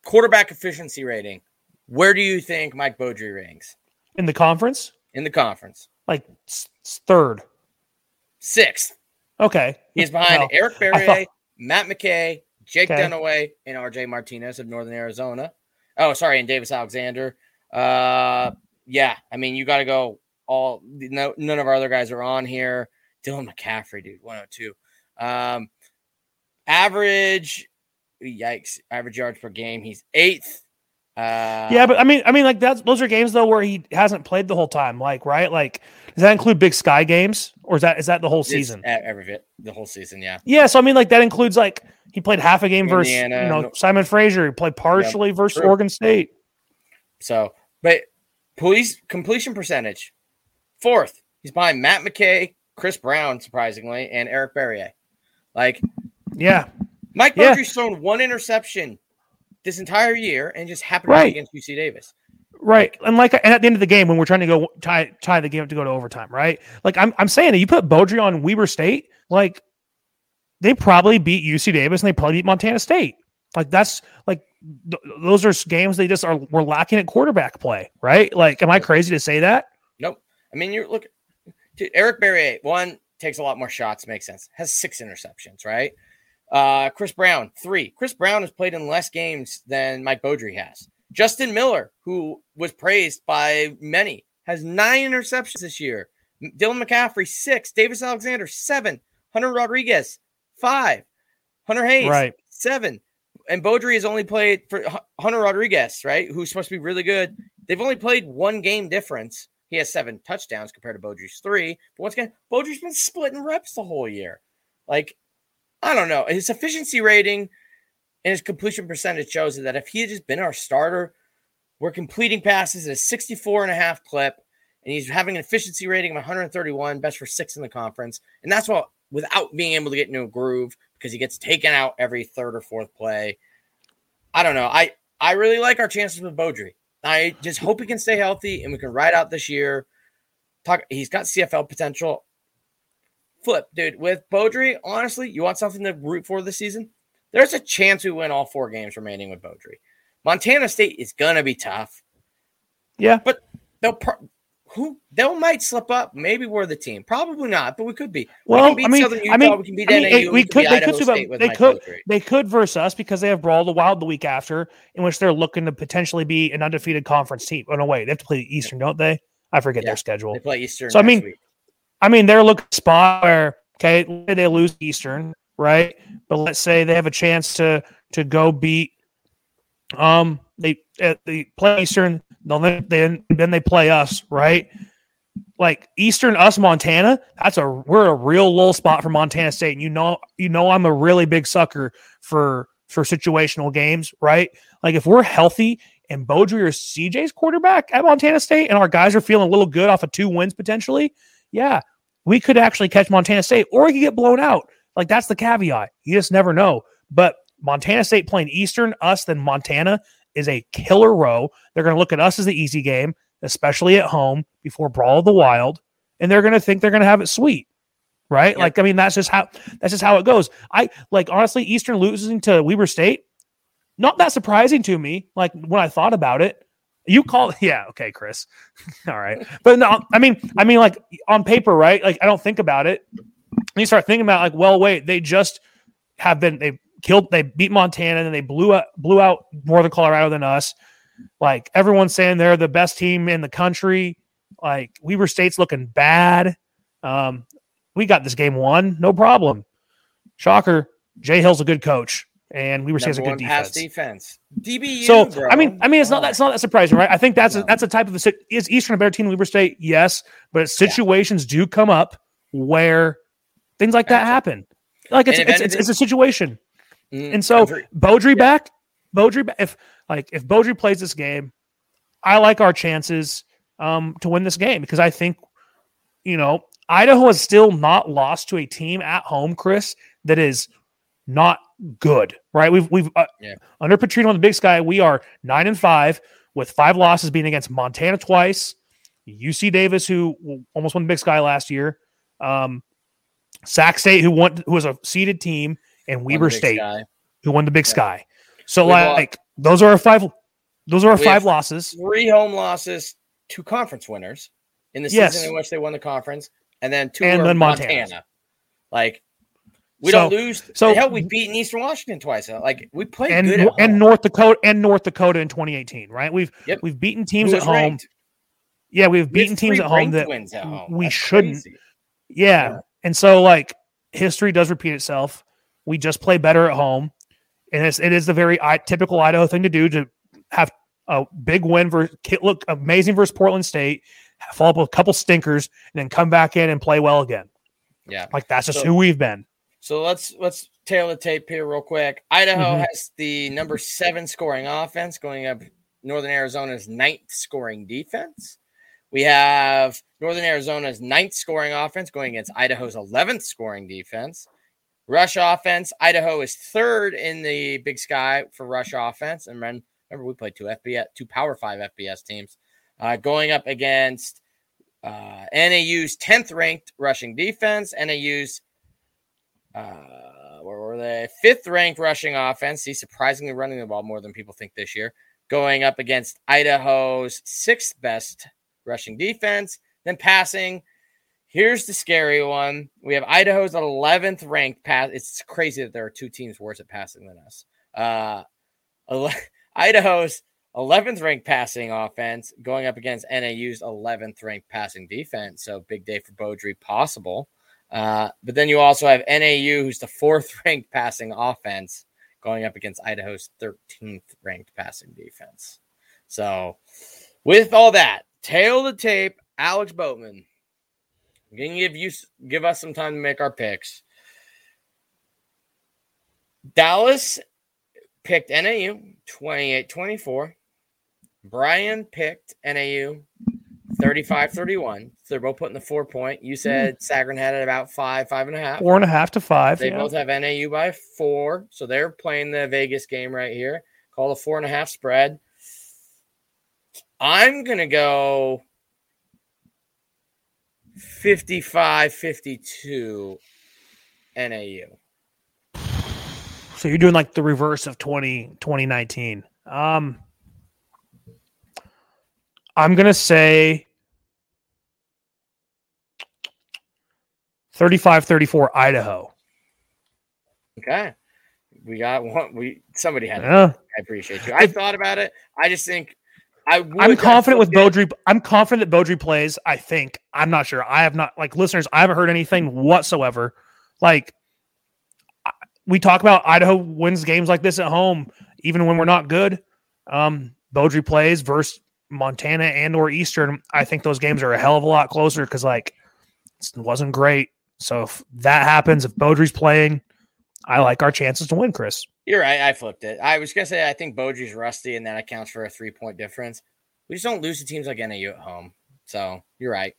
quarterback efficiency rating, where do you think Mike Beaudry ranks In the conference, in the conference? like third. Sixth. Okay. He's behind Eric thought- Matt McKay, Jake Okay. Dunniway, and RJ Martinez of Northern Arizona. Oh, sorry, and Davis Alexander. Uh, yeah, I mean, you got to go all. No, none of our other guys are on here. Dylan McCaffrey, dude, 102. Um, average, yikes, average yards per game. He's eighth. Uh, Yeah, but I mean, I mean, like that's those are games though where he hasn't played the whole time. Like, right? Like, does that include Big Sky games, or is that is that the whole season? every bit, the whole season. Yeah, Yeah, so I mean, like that includes like he played half a game versus you know no- Simon Fraser. He played partially versus true. Oregon State. So, but police completion percentage, fourth. He's behind Matt McKay, Chris Brown, surprisingly, and Eric Barriere. Like Yeah, Mike Yeah. Beaudry's thrown one interception this entire year and just happened to Right. be against UC Davis. Right. And like, and at the end of the game, when we're trying to go tie tie the game up to go to overtime, right? Like, I'm I'm saying that you put Beaudry on Weber State, like they probably beat UC Davis and they probably beat Montana State. Like that's like th- those are games they just are we're lacking at quarterback play, right? Like, am I crazy to say that? Nope. I mean, you're look. Dude, Eric Barriere, one takes a lot more shots, makes sense. Has six interceptions, right? Uh, Chris Brown, three. Chris Brown has played in less games than Mike Beaudry has. Justin Miller, who was praised by many, has nine interceptions this year. Dylan McCaffrey, six. Davis Alexander, seven. Hunter Rodriguez, five. Hunter Hayes, Right. seven. And Beaudry has only played for Hunter Rodriguez, right? Who's supposed to be really good. They've only played one game difference. He has seven touchdowns compared to Beaudry's three. But once again, Beaudry's been splitting reps the whole year. Like, I don't know. His efficiency rating and his completion percentage shows that if he had just been our starter, we're completing passes at a 64 and a half clip, and he's having an efficiency rating of 131, best for six in the conference. And that's what without being able to get into a groove because he gets taken out every third or fourth play. I don't know. I I really like our chances with Beaudry. I just hope he can stay healthy and we can ride out this year. Talk. He's got CFL potential. Flip, dude. With Beaudry, honestly, you want something to root for this season? There's a chance we win all four games remaining with Beaudry. Montana State is gonna be tough. Yeah. But they'll pro- who they'll might slip up. Maybe we're the team. Probably not, but we could be. we Well, can beat I mean, Southern Utah. I mean, we can beat I mean, NAU. we, we could- they Idaho could State with they could-. They could verse us because they have Brawl the Wild the week after, in which they're looking to potentially be an undefeated conference team. Oh no, wait, they have to play Eastern, don't they? I forget Yeah, their schedule. They play Eastern. So, I mean, week. I mean, they're looking spot where okay, they lose Eastern, right? But let's say they have a chance to to go beat. Um, they at the play Eastern, then then then they play us, right? Like Eastern, us Montana. That's a we're a real low spot for Montana State, and you know you know I'm a really big sucker for for situational games, right? Like if we're healthy and Beaudry or CJ's quarterback at Montana State, and our guys are feeling a little good off of two wins potentially, yeah, we could actually catch Montana State or we could get blown out. Like that's the caveat. You just never know. But Montana State playing Eastern, us, then Montana is a killer row. They're going to look at us as the easy game, especially at home before Brawl of the Wild, and they're going to think they're going to have it sweet. Right? Yep. Like, I mean, that's just how that's just how it goes. I like honestly, Eastern losing to Weber State, not that surprising to me. Like when I thought about it, you call yeah, okay, Chris. All right. But no, I mean, I mean, like on paper, right? Like I don't think about it. And you start thinking about like, well, wait, they just have been they killed they beat Montana and they blew out blew out Northern Colorado than us. Like everyone's saying they're the best team in the country. Like Weber State's looking bad. Um, we got this game won, no problem. Shocker, Jay Hill's a good coach, and Weber State's a good defense. defense. DBU. So bro. I mean, I mean, it's not that's not that surprising, right? I think that's a, that's a type of a is Eastern a better team than Weber State? Yes, but Yeah. situations do come up where things like that happen. Like it's it's, it's, it's a situation, Mm, and so. Beaudry back, Beaudry, if like if Beaudry plays this game, I like our chances um, to win this game because I think, you know, Idaho has still not lost to a team at home, Chris, that is not good, right? We've we've uh, Yeah. under Petrino on the Big Sky, we are nine and five with five losses being against Montana twice, UC Davis, who almost won the Big Sky last year, um, Sac State, who won, who was a seeded team, and Weber State, Sky. who won the Big Yeah. Sky. So lost- like those are our five. Those are our We five losses. Three home losses, two conference winners in the Yes. season in which they won the conference, and then two And then Montana. Montana. Like we So- don't lose. so- hell, we beat Eastern Washington twice. Like we played and good and. North Dakota and North Dakota in 2018, right? We've Yep. we've beaten teams at home. ranked. Yeah, we've We beaten teams at home that wins at home. we That's shouldn't. crazy. yeah. And so like history does repeat itself. We just play better at home, and it's, it is the very I, typical Idaho thing to do to have a big win versus look amazing versus Portland State, follow up with a couple stinkers, and then come back in and play well again. Yeah. Like that's just So- who we've been. So let's let's tail the tape here real quick. Idaho Mhm. has the number seven scoring offense going up Northern Arizona's ninth scoring defense. We have Northern Arizona's ninth scoring offense going against Idaho's 11th scoring defense. Rush offense, Idaho is third in the Big Sky for rush offense. And remember, we played two FBS, two Power Five FBS teams, uh, going up against uh, NAU's 10th ranked rushing defense, NAU's uh, where were they? Fifth ranked rushing offense. He's surprisingly running the ball more than people think this year. Going up against Idaho's sixth best rushing defense. Then passing. Here's the scary one. We have Idaho's 11th ranked pass. It's crazy that there are two teams worse at passing than us. Uh, Idaho's 11th ranked passing offense going up against NAU's 11th ranked passing defense. So big day for Beaudry possible. Uh, but then you also have NAU, who's the fourth ranked passing offense, going up against Idaho's 13th ranked passing defense. So, with all that, tail the tape, Alex Boatman. I'm going to give you give us some time to make our picks. Dallas picked NAU 28 24. Brian picked NAU 35 31. So they're both putting the four point. You said hmm. Sagarin had it about five, five and a half. Four and a half to five. They yeah. both have NAU by four. So they're playing the Vegas game right here. Call a four and a half spread. I'm going to go 55 52 NAU. So you're doing like the reverse of 20, 2019. Um, I'm going to say 35 34 Idaho. Okay. We got one. We somebody had. it. Yeah. I appreciate you. I thought about it. I just think I. I'm confident with. Beaudry. I'm confident that Beaudry plays. I think. I'm not sure. I have not, like listeners, I haven't heard anything whatsoever. Like, we talk about Idaho wins games like this at home, even when we're not good. Um, Beaudry plays versus Montana and or Eastern. I think those games are a hell of a lot closer because, like, it wasn't great. So if that happens, if Beaudry's playing, I like our chances to win, Chris. You're right. I flipped it. I was gonna say I think Boji's rusty, and that accounts for a three point difference. We just don't lose to teams like NAU at home. So you're right.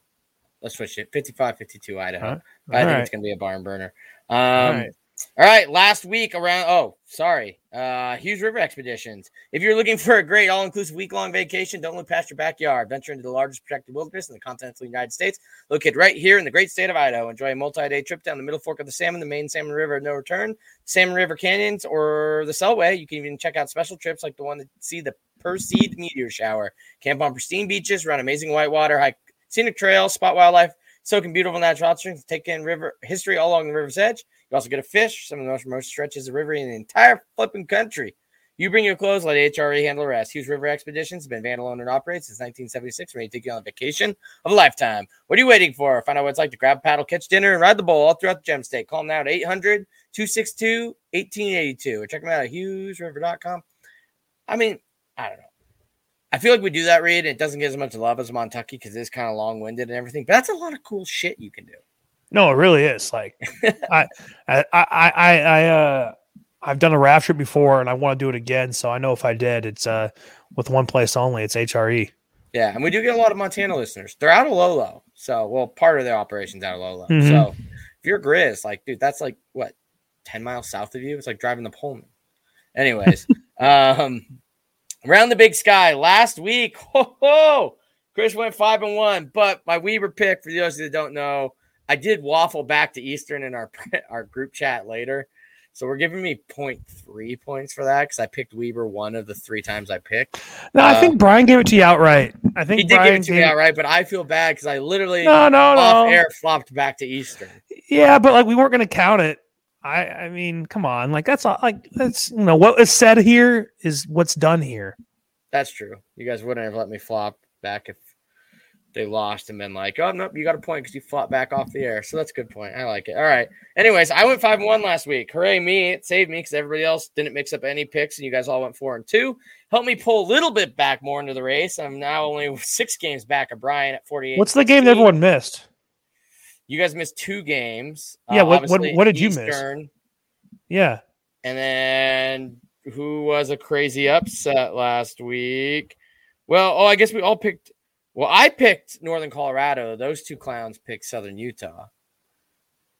Let's switch it. 55-52 Idaho. But I think right. it's gonna be a barn burner. Um, All right. All right, last week around oh, sorry. Uh Hughes River Expeditions. If you're looking for a great all-inclusive week-long vacation, don't look past your backyard. Venture into the largest protected wilderness in the continental United States, located right here in the great state of Idaho. Enjoy a multi-day trip down the middle fork of the Salmon, the main Salmon River no return, Salmon River Canyons, or the Selway. You can even check out special trips like the one to see the Perseid meteor shower. Camp on pristine beaches, run amazing whitewater, hike scenic trails, spot wildlife, soak in beautiful natural springs, take in river history all along the river's edge. You also get a fish, some of the most remote stretches of river in the entire flipping country. You bring your clothes, let HRE handle the rest. Hughes River Expeditions has been vandal owned and operates since 1976, ready to take you on a vacation of a lifetime. What are you waiting for? Find out what it's like to grab a paddle, catch dinner, and ride the bowl all throughout the gem state. Call them now at 800 262 1882 or check them out at hughesriver.com. I mean, I don't know. I feel like we do that read. And it doesn't get as much love as Montucky because it's kind of long winded and everything, but that's a lot of cool shit you can do. No, it really is. Like I, I, I, I, I uh, I've done a raft trip before, and I want to do it again. So I know if I did, it's uh with one place only. It's HRE. Yeah, and we do get a lot of Montana listeners. They're out of Lolo, so well, part of their operations out of Lolo. Mhm. So if you're Grizz, like, dude, that's like what ten miles south of you. It's like driving the Pullman. Anyways, um, around the big sky last week. Ho ho! Chris went five and one, but my Weber pick for those that don't know, I did waffle back to Eastern in our our group chat later. So we're giving me 0.3 points for that because I picked Weber one of the three times I picked. No, I Uh, think Brian gave it to you outright. I think He did Brian give it to me gave- outright, but I feel bad because I literally No, no, off no. air flopped back to Eastern. Yeah, but like we weren't going to count it. I, I mean, come on, like that's all. Like that's you know what is said here is what's done here. That's true. You guys wouldn't have let me flop back if they lost and been like, oh nope, you got a point because you flopped back off the air. So that's a good point. I like it. All right. Anyways, I went five and one last week. Hooray me! It saved me because everybody else didn't mix up any picks, and you guys all went four and two. Helped me pull a little bit back more into the race. I'm now only six games back of Brian at 48. What's the game that everyone missed? You guys missed two games. Uh, Yeah, what- what- what did you miss? Yeah, And then who was a crazy upset last week? Well, oh, I guess we all picked. Well, I picked Northern Colorado. Those two clowns picked Southern Utah.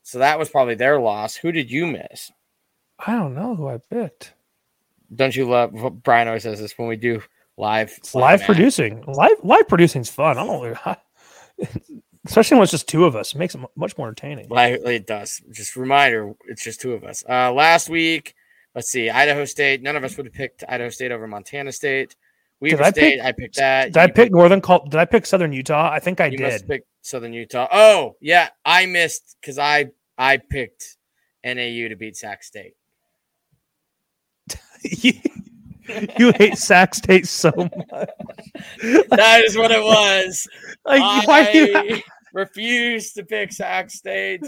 So that was probably their loss. Who did you miss? I don't know who I picked. Don't you love? Brian always says this when we do live live producing. Live live producing's fun. I don't know, especially when it's just two of us. It makes it much more entertaining. Live, it does. Just reminder, it's just two of us. Uh, last week, let's see, Idaho State. None of us would have picked Idaho State over Montana State. Weber I State, pick- I picked that. Did I You pick Northern? Col- Did I pick Southern Utah? I think I did. pick Southern Utah. Oh, yeah, I missed because I I picked NAU to beat Sac State. you, you hate Sac State so much. That is what it was. Like, why you? I refused to pick Sac State.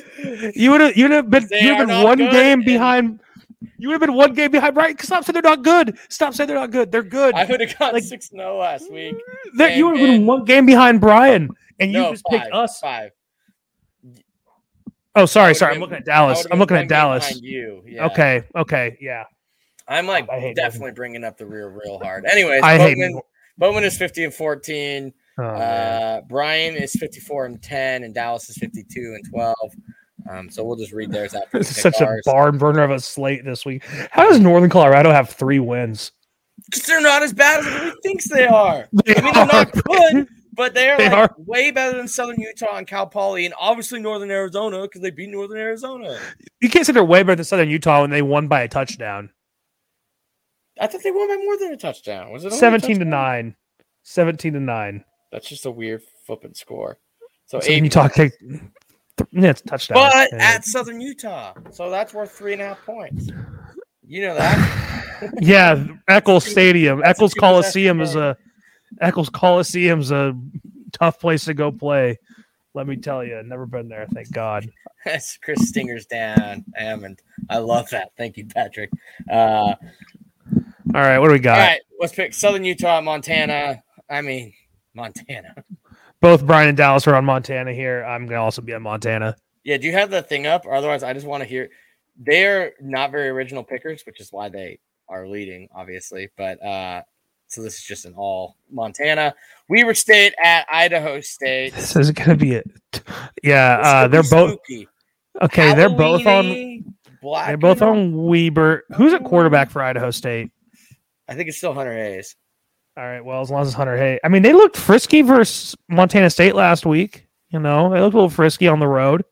You would have you would have been you'd have been one game and- behind. You would have been one game behind. Right? Stop saying they're not good. Stop saying they're not good. They're good. I would have got Like- six zero last week. You would have been one game behind Brian, and you no, just five, picked us. Five. Oh, sorry, sorry. I'm looking at Dallas. I'm looking at Dallas. You. Yeah. Okay, okay, yeah. I'm like hate definitely bringing up the rear real hard. Anyways, I hate. Bowman, Bowman is 50 and 14. Oh. Uh, Brian is 54 and 10, and Dallas is 52 and 12. Um, so we'll just read theirs after. This is such a barn burner of a slate this week. How does Northern Colorado have three wins? Because they're not as bad as everybody thinks they are. They I mean, they're not good, but they're They like are. way better than Southern Utah and Cal Poly, and obviously Northern Arizona because they beat Northern Arizona. You can't say they're way better than Southern Utah when they won by a touchdown. I thought they won by more than a touchdown. Was it 17 to 9. 17 to 9. That's just a weird flipping score. So eight Utah kicked. Yeah, it's a touchdown. but Yeah. at Southern Utah. So that's worth three and a half points. You know that. yeah, Eccles Stadium, Eccles Coliseum is a Eccles Coliseum's a tough place to go play. Let me tell you, never been there. Thank God. That's Chris Stinger's down. Hammond. I love that. Thank you, Patrick. Uh, All right, what do we got? all right, let's pick Southern Utah, Montana. I mean, Montana. Both Brian and Dallas are on Montana here. I'm gonna also be on Montana. Yeah, do you have the thing up? Or otherwise, I just want to hear. They're not very original pickers, which is why they are leading, obviously. But uh, so this is just an all Montana. Weber State at Idaho State. This is gonna be it. Yeah, uh, they're both okay. They're both on. Black They're both on Weber. Who's a quarterback for Idaho State? I think it's still Hunter Hayes. All right. Well, as long as Hunter Hay. I mean, they looked frisky versus Montana State last week. You know, they looked a little frisky on the road.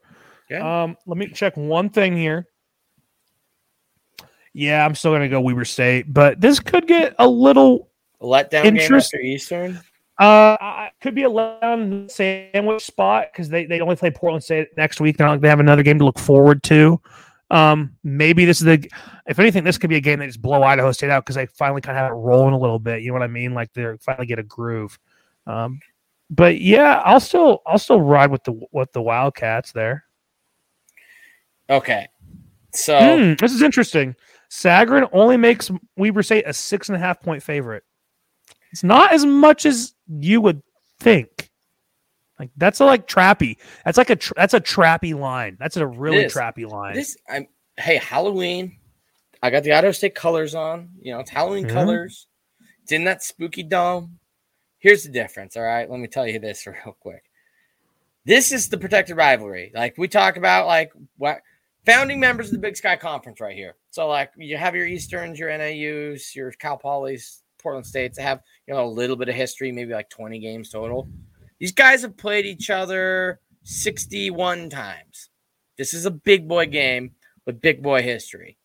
Yeah. Um, let me check one thing here. Yeah, I'm still gonna go Weber State, but this could get a little A letdown game after Eastern. uh I- could be a letdown sandwich spot because they, they only play Portland State next week. They're not they have another game to look forward to. Um, maybe this is the if anything, this could be a game that just blow Idaho State out because they finally kind of have it rolling a little bit. You know what I mean? Like they're finally get a groove. Um, but yeah, I'll still I'll still ride with the with the Wildcats there. Okay. So Hmm, this is interesting. Sagarin only makes Weber State a six and a half point favorite. It's not as much as you would think. Like that's a like trappy. That's like a tr- that's a trappy line. That's a really trappy line. this, I'm hey Halloween. I got the Idaho State colors on. You know, it's Halloween Mhm. colors. It's in that spooky dome. Here's the difference. All right, let me tell you this real quick. This is the protected rivalry. Like we talk about, like what founding members of the Big Sky Conference right here. So like you have your Easterns, your NAUs, your Cal Polys, Portland States. They have you know a little bit of history, maybe like 20 games total. These guys have played each other 61 times. This is a big boy game with big boy history.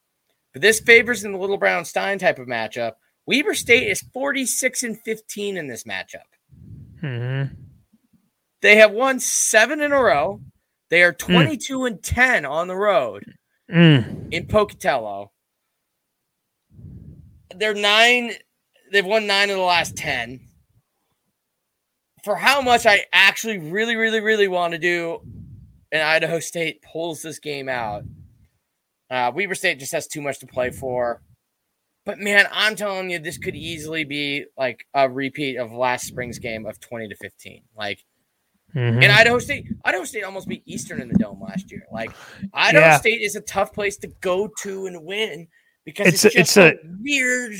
But this favors in the Little Brown Stein type of matchup. Weber State is 46 and 15 in this matchup. Mhm. They have won seven in a row. They are 22 and 10 on the road Mm. in Pocatello. They're nine, they've won nine of the last 10. For how much I actually really, really, really want to do, and Idaho State pulls this game out. Uh, Weber State just has too much to play for. But man, I'm telling you, this could easily be like a repeat of last spring's game of 20 to 15. Like, Mhm. and Idaho State, Idaho State almost beat Eastern in the dome last year. Like Idaho Yeah. State is a tough place to go to and win because it's, It's a- just it's a, weird.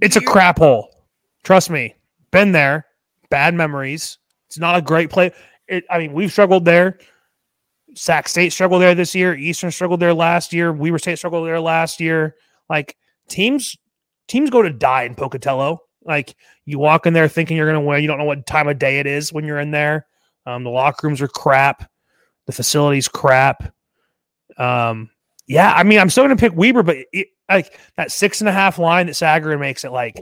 It's a crap hole. Trust me. Been there. Bad memories. It's not a great play. It, I mean, we've struggled there. Sac State struggled there this year. Eastern struggled there last year. Weber State struggled there last year. Like teams, teams go to die in Pocatello. Like you walk in there thinking you're going to win. You don't know what time of day it is when you're in there. Um, the locker rooms are crap. The facilities crap. Um, yeah, I mean, I'm still going to pick Weber, but it, like that six and a half line that Sagarin makes it like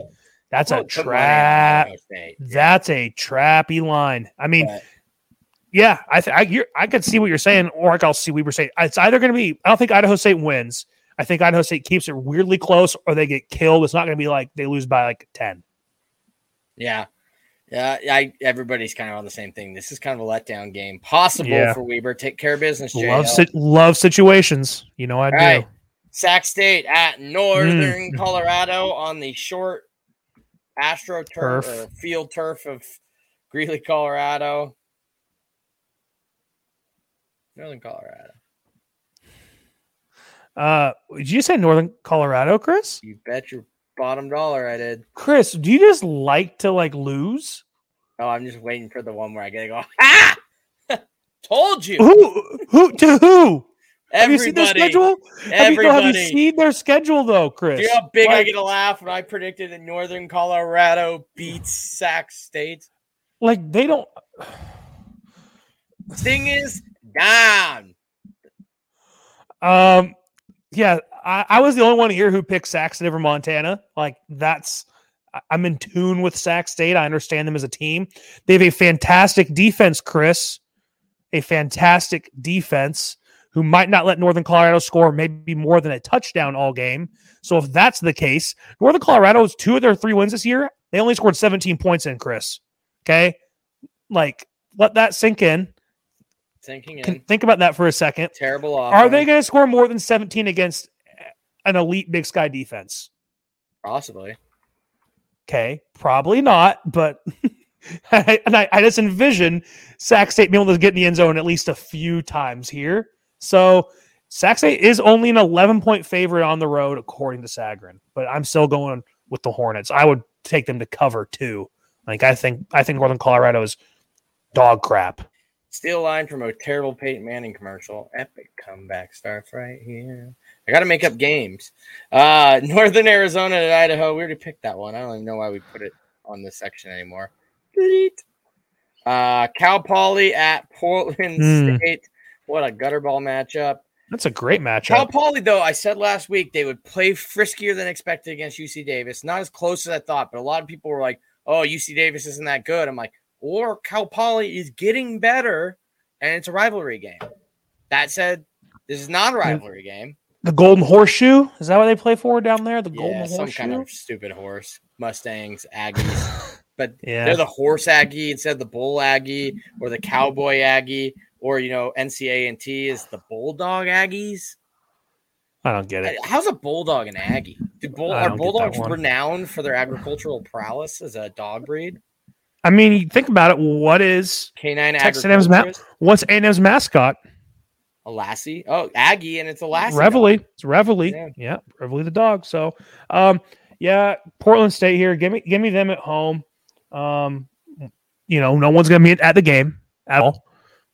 that's a put money on trap. State. That's a trappy line. I mean, But- yeah, I th- I, you're, I could see what you're saying, or like I'll see Weber State. It's either going to be. I don't think Idaho State wins. I think Idaho State keeps it weirdly close, or they get killed. It's not going to be like they lose by like ten. Yeah. Yeah, I, everybody's kind of on the same thing. This is kind of a letdown game. Possible Yeah. for Weber. Take care of business, JL. Love sit love situations. You know I do. All right. Sac State at Northern Mm. Colorado on the short Astro turf, or field turf of Greeley, Colorado. Northern Colorado. Uh, did you say Northern Colorado, Chris? You bet your bottom dollar I did. Chris, do you just like to like lose? Oh, I'm just waiting for the one where I get to go. Ah! Told you. Who? Who? To who? Have you seen their schedule? Have you, have you seen their schedule though, Chris? Do you know how big I get a laugh when I predicted that Northern Colorado beats Sac State? like they don't. Thing is down. Um, yeah, I, I was the only one here who picked Saxon over Montana. Like that's I'm in tune with Sac State. I understand them as a team. They have a fantastic defense, Chris. A fantastic defense who might not let Northern Colorado score maybe more than a touchdown all game. So if that's the case, Northern Colorado's two of their three wins this year, they only scored 17 points in, Chris. Okay. Like let that sink in. Sinking in. Think about that for a second. Terrible off. Are they going to score more than 17 against an elite Big Sky defense? possibly? Okay, probably not, but I, and I, I just envision Sac State being able to get in the end zone at least a few times here. So Sac State is only an 11 point favorite on the road, according to Sagarin, but I'm still going with the Hornets. I would take them to cover too. Like I think I think Northern Colorado is dog crap. Steal line from a terrible Peyton Manning commercial. Epic comeback starts right here. I got to make up games. Uh, Northern Arizona at Idaho. We already picked that one. I don't even know why we put it on this section anymore. Uh, Cal Poly at Portland Hmm. State. What a gutterball matchup. That's a great matchup. Cal. Poly, though, I said last week they would play friskier than expected against UC Davis. Not as close as I thought, but a lot of people were like, "Oh, UC Davis isn't that good." I'm like, "Or Cal Poly is getting better, and it's a rivalry game." That said, this is not a rivalry game. The Golden Horseshoe is that what they play for down there? The Golden Yeah, some Horseshoe. kind of stupid horse, Mustangs, Aggies, but yeah. they're the horse Aggie instead of the bull Aggie or the cowboy Aggie, or you know, NCA&T is the bulldog Aggies. I don't get it. How's a bulldog an Aggie? Do bull, are don't get that bulldogs renowned for their agricultural prowess as a dog breed? I mean, think about it. What is Canine Texas A&M's agriculturist? what's A&M's mascot? A Lassie. Oh, Aggie, and it's a Lassie. Reveille. It's Reveille. Yeah. Yeah. Reveille the dog. So um yeah, Portland State here. Give me give me them at home. Um you know, no one's gonna be at the game at all.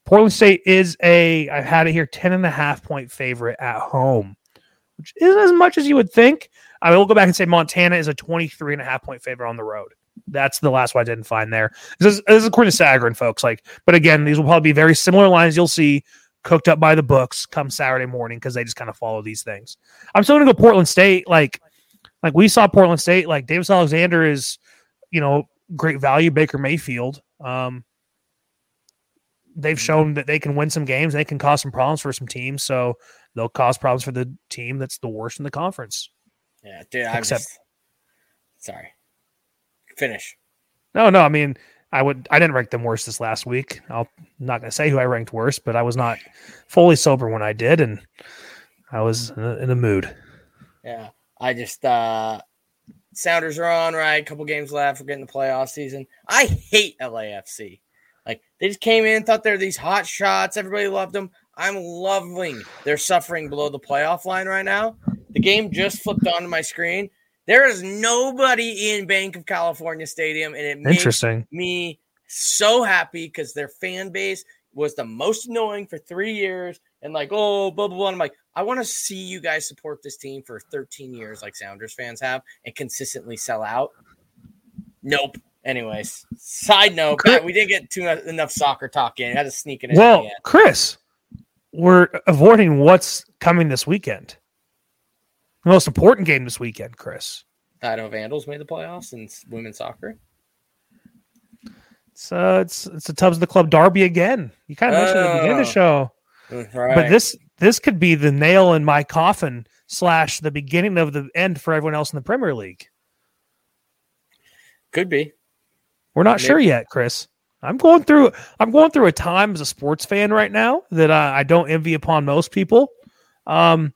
Portland State is a, I've had it here 10 and a half point favorite at home, which isn't as much as you would think. I will go back and say Montana is a 23 and a half point favorite on the road. That's the last one I didn't find there. This is, this is according to Sagarin, folks. Like, but again, these will probably be very similar lines you'll see cooked up by the books come Saturday morning because they just kind of follow these things. I'm still gonna go Portland State. Like, like we saw Portland State. Like Davis Alexander is, you know, great value. Baker Mayfield. Um, they've shown that they can win some games. They can cause some problems for some teams. So they'll cause problems for the team that's the worst in the conference. Yeah, dude. I'm Except- just sorry. Finish. No, no. I mean, I would. I didn't rank them worse this last week. I'll, I'm not going to say who I ranked worse, but I was not fully sober when I did, and I was in a, in a mood. Yeah, I just uh Sounders are on right. A Couple games left. We're getting the playoff season. I hate LAFC. Like they just came in, thought they're these hot shots. Everybody loved them. I'm loving their suffering below the playoff line right now. The game just flipped onto my screen. There is nobody in Banc of California Stadium, and it makes Interesting. me so happy because their fan base was the most annoying for three years and like oh blah blah blah. I'm like, I want to see you guys support this team for 13 years like Sounders fans have and consistently sell out. Nope. Anyways, side note, Cri- we didn't get too much, enough soccer talk in. I had to sneak it in. Well, the. Chris, we're avoiding what's coming this weekend. The most important game this weekend, Chris. Idaho Vandals made the playoffs in women's soccer. It's uh, it's it's a Tubbs of the Club Derby again. You kind of mentioned it at the beginning of the Oh. show. Right. But this this could be the nail in my coffin slash the beginning of the end for everyone else in the Premier League. could be. We're not sure yet, Chris. I'm going through I'm going through a time as a sports fan right now that uh, I don't envy upon most people. Um,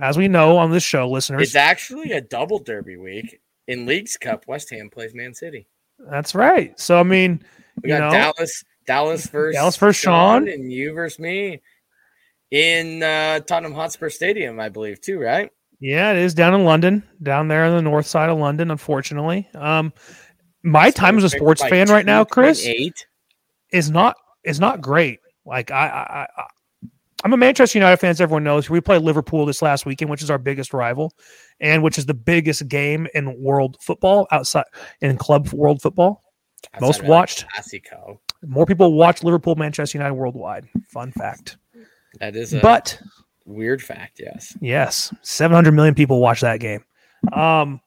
as we know on this show, listeners, It's actually a double derby week in Leagues Cup. West Ham plays Man City. that's right. So I mean, We got know, Dallas, Dallas versus Dallas versus Sean. and you versus me in uh, Tottenham Hotspur Stadium, I believe, too. Right? Yeah, it is down in London, down there on the north side of London. Unfortunately, um, my time as a sports fan right now, Chris, 2.8. is not is not great. Like I, I, I I'm a Manchester United fan, as everyone knows. We played Liverpool this last weekend, which is our biggest rival, and which is the biggest game in world football outside in club world football. Most Outside of watched. Classico. More people watch Liverpool, Manchester United worldwide. Fun fact. That is a But weird fact. Yes. Yes, 700 million people watch that game. Um,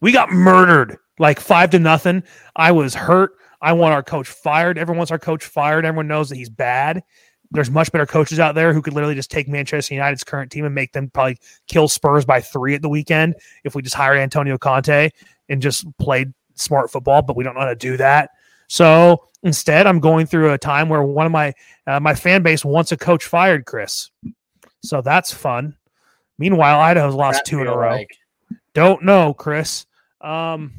we got murdered like five to nothing. I was hurt. I want our coach fired. Everyone wants our coach fired. Everyone knows that he's bad. There's much better coaches out there who could literally just take Manchester United's current team and make them probably kill Spurs by three at the weekend if we just hired Antonio Conte and just played smart football. But we don't know how to do that. So instead, I'm going through a time where one of my uh, my fan base wants a coach fired, Chris. So that's fun. Meanwhile, Idaho's lost That two in a row. like- Don't know, Chris. Um,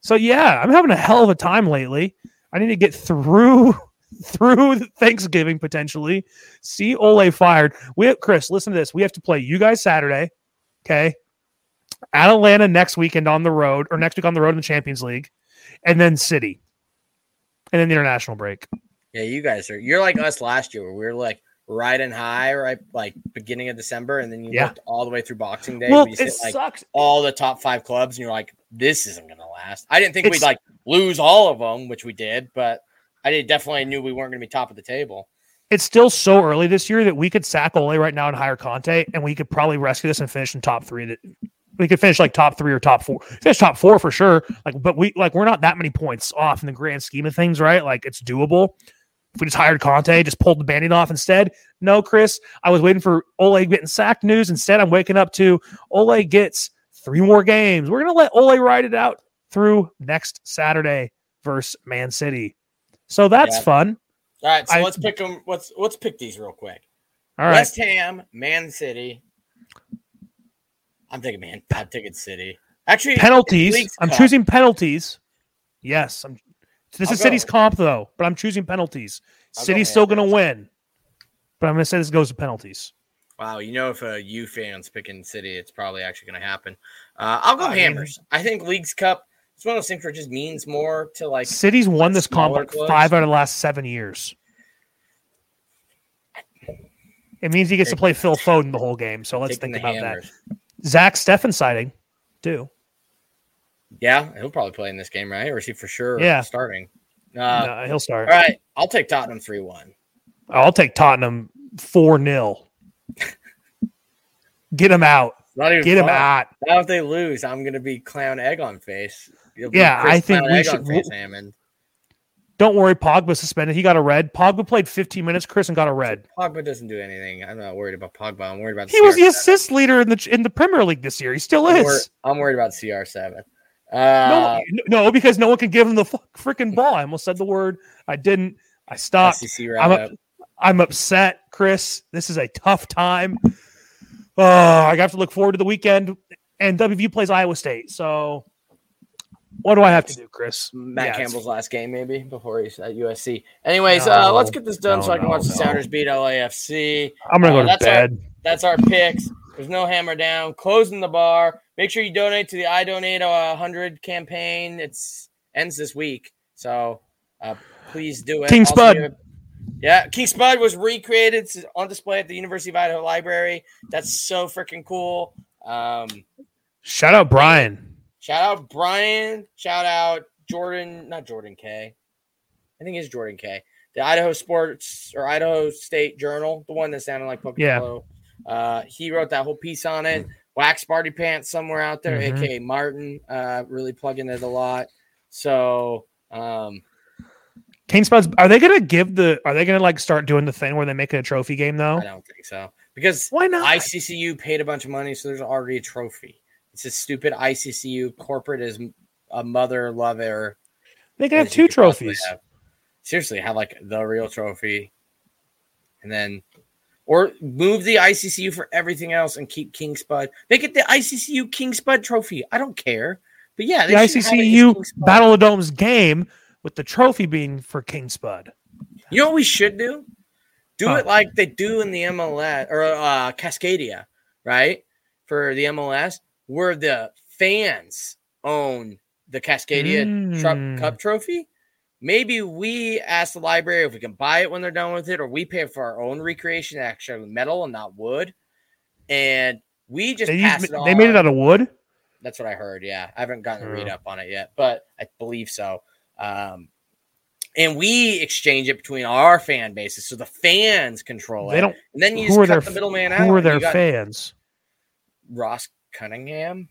so yeah, I'm having a hell of a time lately. I need to get through through Thanksgiving potentially. See Ole fired. We have, Chris, listen to this. We have to play you guys Saturday, okay? At Atalanta next weekend on the road, or next week on the road in the Champions League, and then City, and then the international break. Yeah, you guys are. You're like us last year, where we were like riding high, right? Like beginning of December, and then you Yeah. looked all the way through Boxing Day. Well, we it like sucks. all the top five clubs, and you're like, this isn't gonna last. I didn't think It's- we'd like lose all of them, which we did, but I did definitely knew we weren't gonna be top of the table. It's still so early this year that we could sack Ole right now and hire Conte, and we could probably rescue this and finish in top three. That we could finish like top three or top four. Finish top four for sure. Like, but we like we're not that many points off in the grand scheme of things, right? Like it's doable. If we just hired Conte, just pulled the banding off instead. No, Chris, I was waiting for Ole getting sacked news. Instead, I'm waking up to Ole gets three more games. We're gonna let Ole ride it out through next Saturday versus Man City. So that's Yeah. fun. All right, so I- let's pick them. Let's let's pick these real quick. All right. West Ham, Man City. I'm thinking, man, I'm thinking City. Actually, penalties. I'm choosing penalties. Yes, I'm. This I'll is City's comp though, but I'm choosing penalties. I'll go City's still going to win. but I'm going to say this goes to penalties. Wow, you know, if a U fan's picking City, it's probably actually going to happen. Uh, I'll go I mean- Hammers. I think League's Cup. It's one of those things where it just means more to like. City's won this comp like five out of the last seven years. It means he gets to play Phil Foden the whole game. So let's think about Hammers. that. Zach Steffen sighting, too. Yeah, he'll probably play in this game, right? Or is he for sure Yeah. starting? Uh, No, he'll start. All right, I'll take Tottenham three one. I'll take Tottenham 4 0. Get him out. Get him out. Now if they lose, I'm gonna be clown egg on face. Yeah, I think we should- face, Hammond. Don't worry, Pogba suspended. He got a red. Pogba played 15 minutes. Chris and got a red. Pogba doesn't do anything. I'm not worried about Pogba. I'm worried about. He was the assist leader in the in the Premier League this year. He still I'm, wor- is. I'm worried about CR7. No, Uh, no, because no one can give him the freaking ball. I almost said the word. I didn't. I stopped. I'm up, I'm upset, Chris. This is a tough time. Oh, I have to look forward to the weekend, and WVU plays Iowa State. So, what do I have to do, Chris? Matt Yeah, Campbell's last game, maybe before he's at USC. Anyways, No, uh, let's get this done no, so I can no, watch the. Sounders beat LAFC. I'm gonna Uh, go to that's our- bed. That's our picks. There's no hammer down. Closing the bar. Make sure you donate to the I Donate a Hundred campaign. It's ends this week, so uh, please do it. King Spud. have- Yeah, King Spud was recreated it's on display at the University of Idaho Library. That's so freaking cool. Um, Shout out Brian. shout out Brian. Shout out Jordan. Not Jordan K. I think it's Jordan K. The Idaho Sports or Idaho State Journal, the one that sounded like Pokemon. Uh, he wrote that whole piece on it. Wax Party Pants somewhere out there, Mhm. aka Martin, uh, really plugging it a lot. So um, King Spuds. Are they gonna give the? Are they gonna like start doing the thing where they make it a trophy game though? I don't think so because Why not? ICCU paid a bunch of money, so there's already a trophy. It's a stupid ICCU corporate is a mother lover. they can have two trophies. have. Seriously, have like the real trophy, and then or move the ICCU for everything else and keep King Spud. Make it the ICCU King Spud Trophy. I don't care, but yeah, The they should have it as ICCU Battle of Domes game with the trophy being for King Spud. You know what we should do? Do Huh. it like they do in the MLS or uh, Cascadia, right? For the MLS, where the fans own the Cascadia Mm. Cup trophy. Maybe we ask the library if we can buy it when they're done with it, or we pay for our own recreation, actually metal and not wood. And we just They, pass used, it on. they made it out of wood. That's what I heard. Yeah, I haven't gotten a read up on it yet, but I believe so. Um, and we exchange it between our fan bases, so the fans control it. They don't. and then you Who just cut their the middleman out. Who are their fans? Ross Cunningham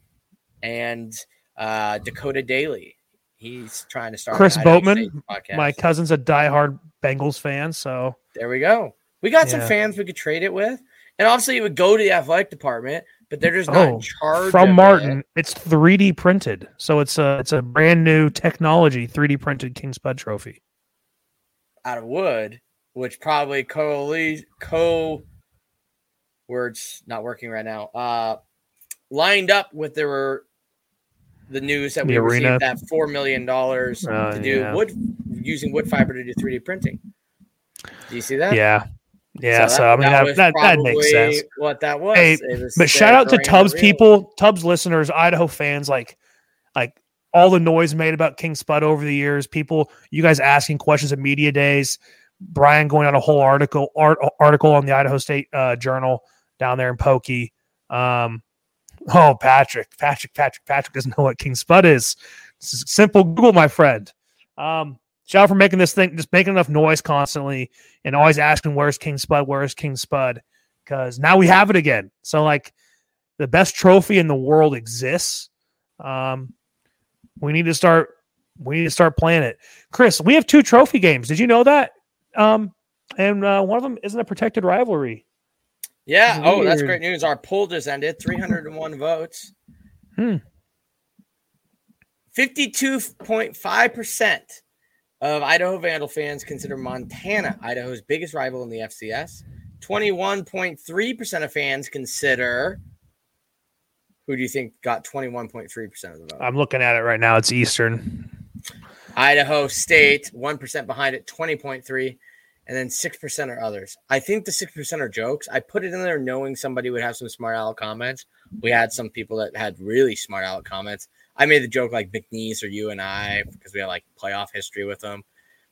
and uh, Dakota Daly. He's trying to start. Chris Boatman, My cousin's a diehard Bengals fan, so There we go. We got some fans we could trade it with, and obviously it would go to the athletic department, but they're just not Oh, in charge from Martin, it. it's 3D printed. So it's a it's a brand new technology 3D printed King Spud trophy. out of wood, which probably co co words not working right now. Uh, lined up with there were the news that The we arena. received that four million dollars Oh, to do yeah. wood using wood fiber to do 3D printing. Do you see that? Yeah. Yeah, so, that- I mean that, that, that makes sense. What that was. Hey, was But shout out to Tubbs people, Tubbs listeners, Idaho fans, like like all the noise made about King Spud over the years, people, you guys asking questions at media days, Brian going on a whole article art, article on the Idaho State uh, Journal down there in Pokey. Um, oh, Patrick, Patrick, Patrick, Patrick doesn't know what King Spud is. It's just simple Google, my friend. Um, shout out for making this thing, just making enough noise constantly and always asking, "Where's King Spud? Where's King Spud?" Because now we have it again. So like, the best trophy in the world exists. Um, we need to start. We need to start playing it. Chris, we have two trophy games. Did you know that? Um, and uh, one of them isn't a protected rivalry. Yeah. Oh, that's great news. Our poll just ended 301 votes. Hmm. 52.5% of Idaho Vandal fans consider Montana Idaho's biggest rival in the FCS. 21.3% of fans consider. Who do you think got 21.3% of the vote? I'm looking at it right now. It's Eastern. Idaho State, 1% behind it, 20.3. and then 6% are others. I think the 6% are jokes. I put it in there knowing somebody would have some smart aleck comments. We had some people that had really smart aleck comments. I made the joke like McNeese or you and I because we had like playoff history with them.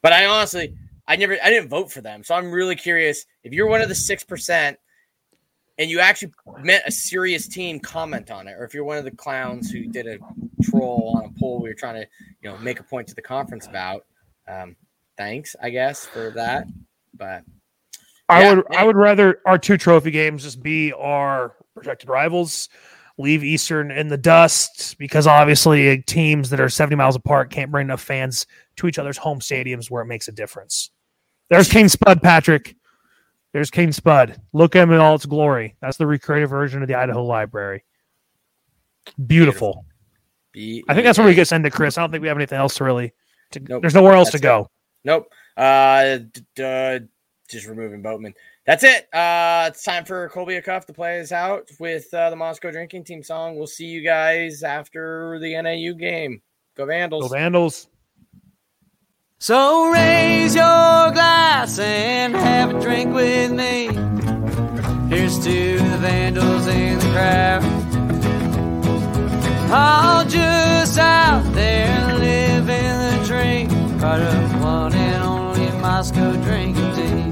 But I honestly, I never, I didn't vote for them. So I'm really curious if you're one of the 6% and you actually met a serious team, comment on it. Or if you're one of the clowns who did a troll on a poll we were trying to, you know, make a point to the conference about. Um, thanks, I guess, for that. But I yeah, would I would rather our two trophy games just be our projected rivals. Leave Eastern in the dust because obviously eh, teams that are 70 miles apart can't bring enough fans to each other's home stadiums where it makes a difference. There's King Spud, Patrick. There's King Spud. Look at him in all its glory. That's the recreated version of the Idaho Library. Beautiful. Beautiful. I think that's where we get sent to Chris. I don't think we have anything else to really. To, nope. There's nowhere else that's to go. It. Nope. Uh, d- d- just removing Boatman. That's it. Uh, it's time for Colby Cuff to play us out with uh, the Moscow Drinking Team song. We'll see you guys after the NAU game. Go Vandals. Go Vandals. So raise your glass and have a drink with me. Here's to the Vandals in the crowd. All just out there living the dream. Right up one and only Moscow drinking tea.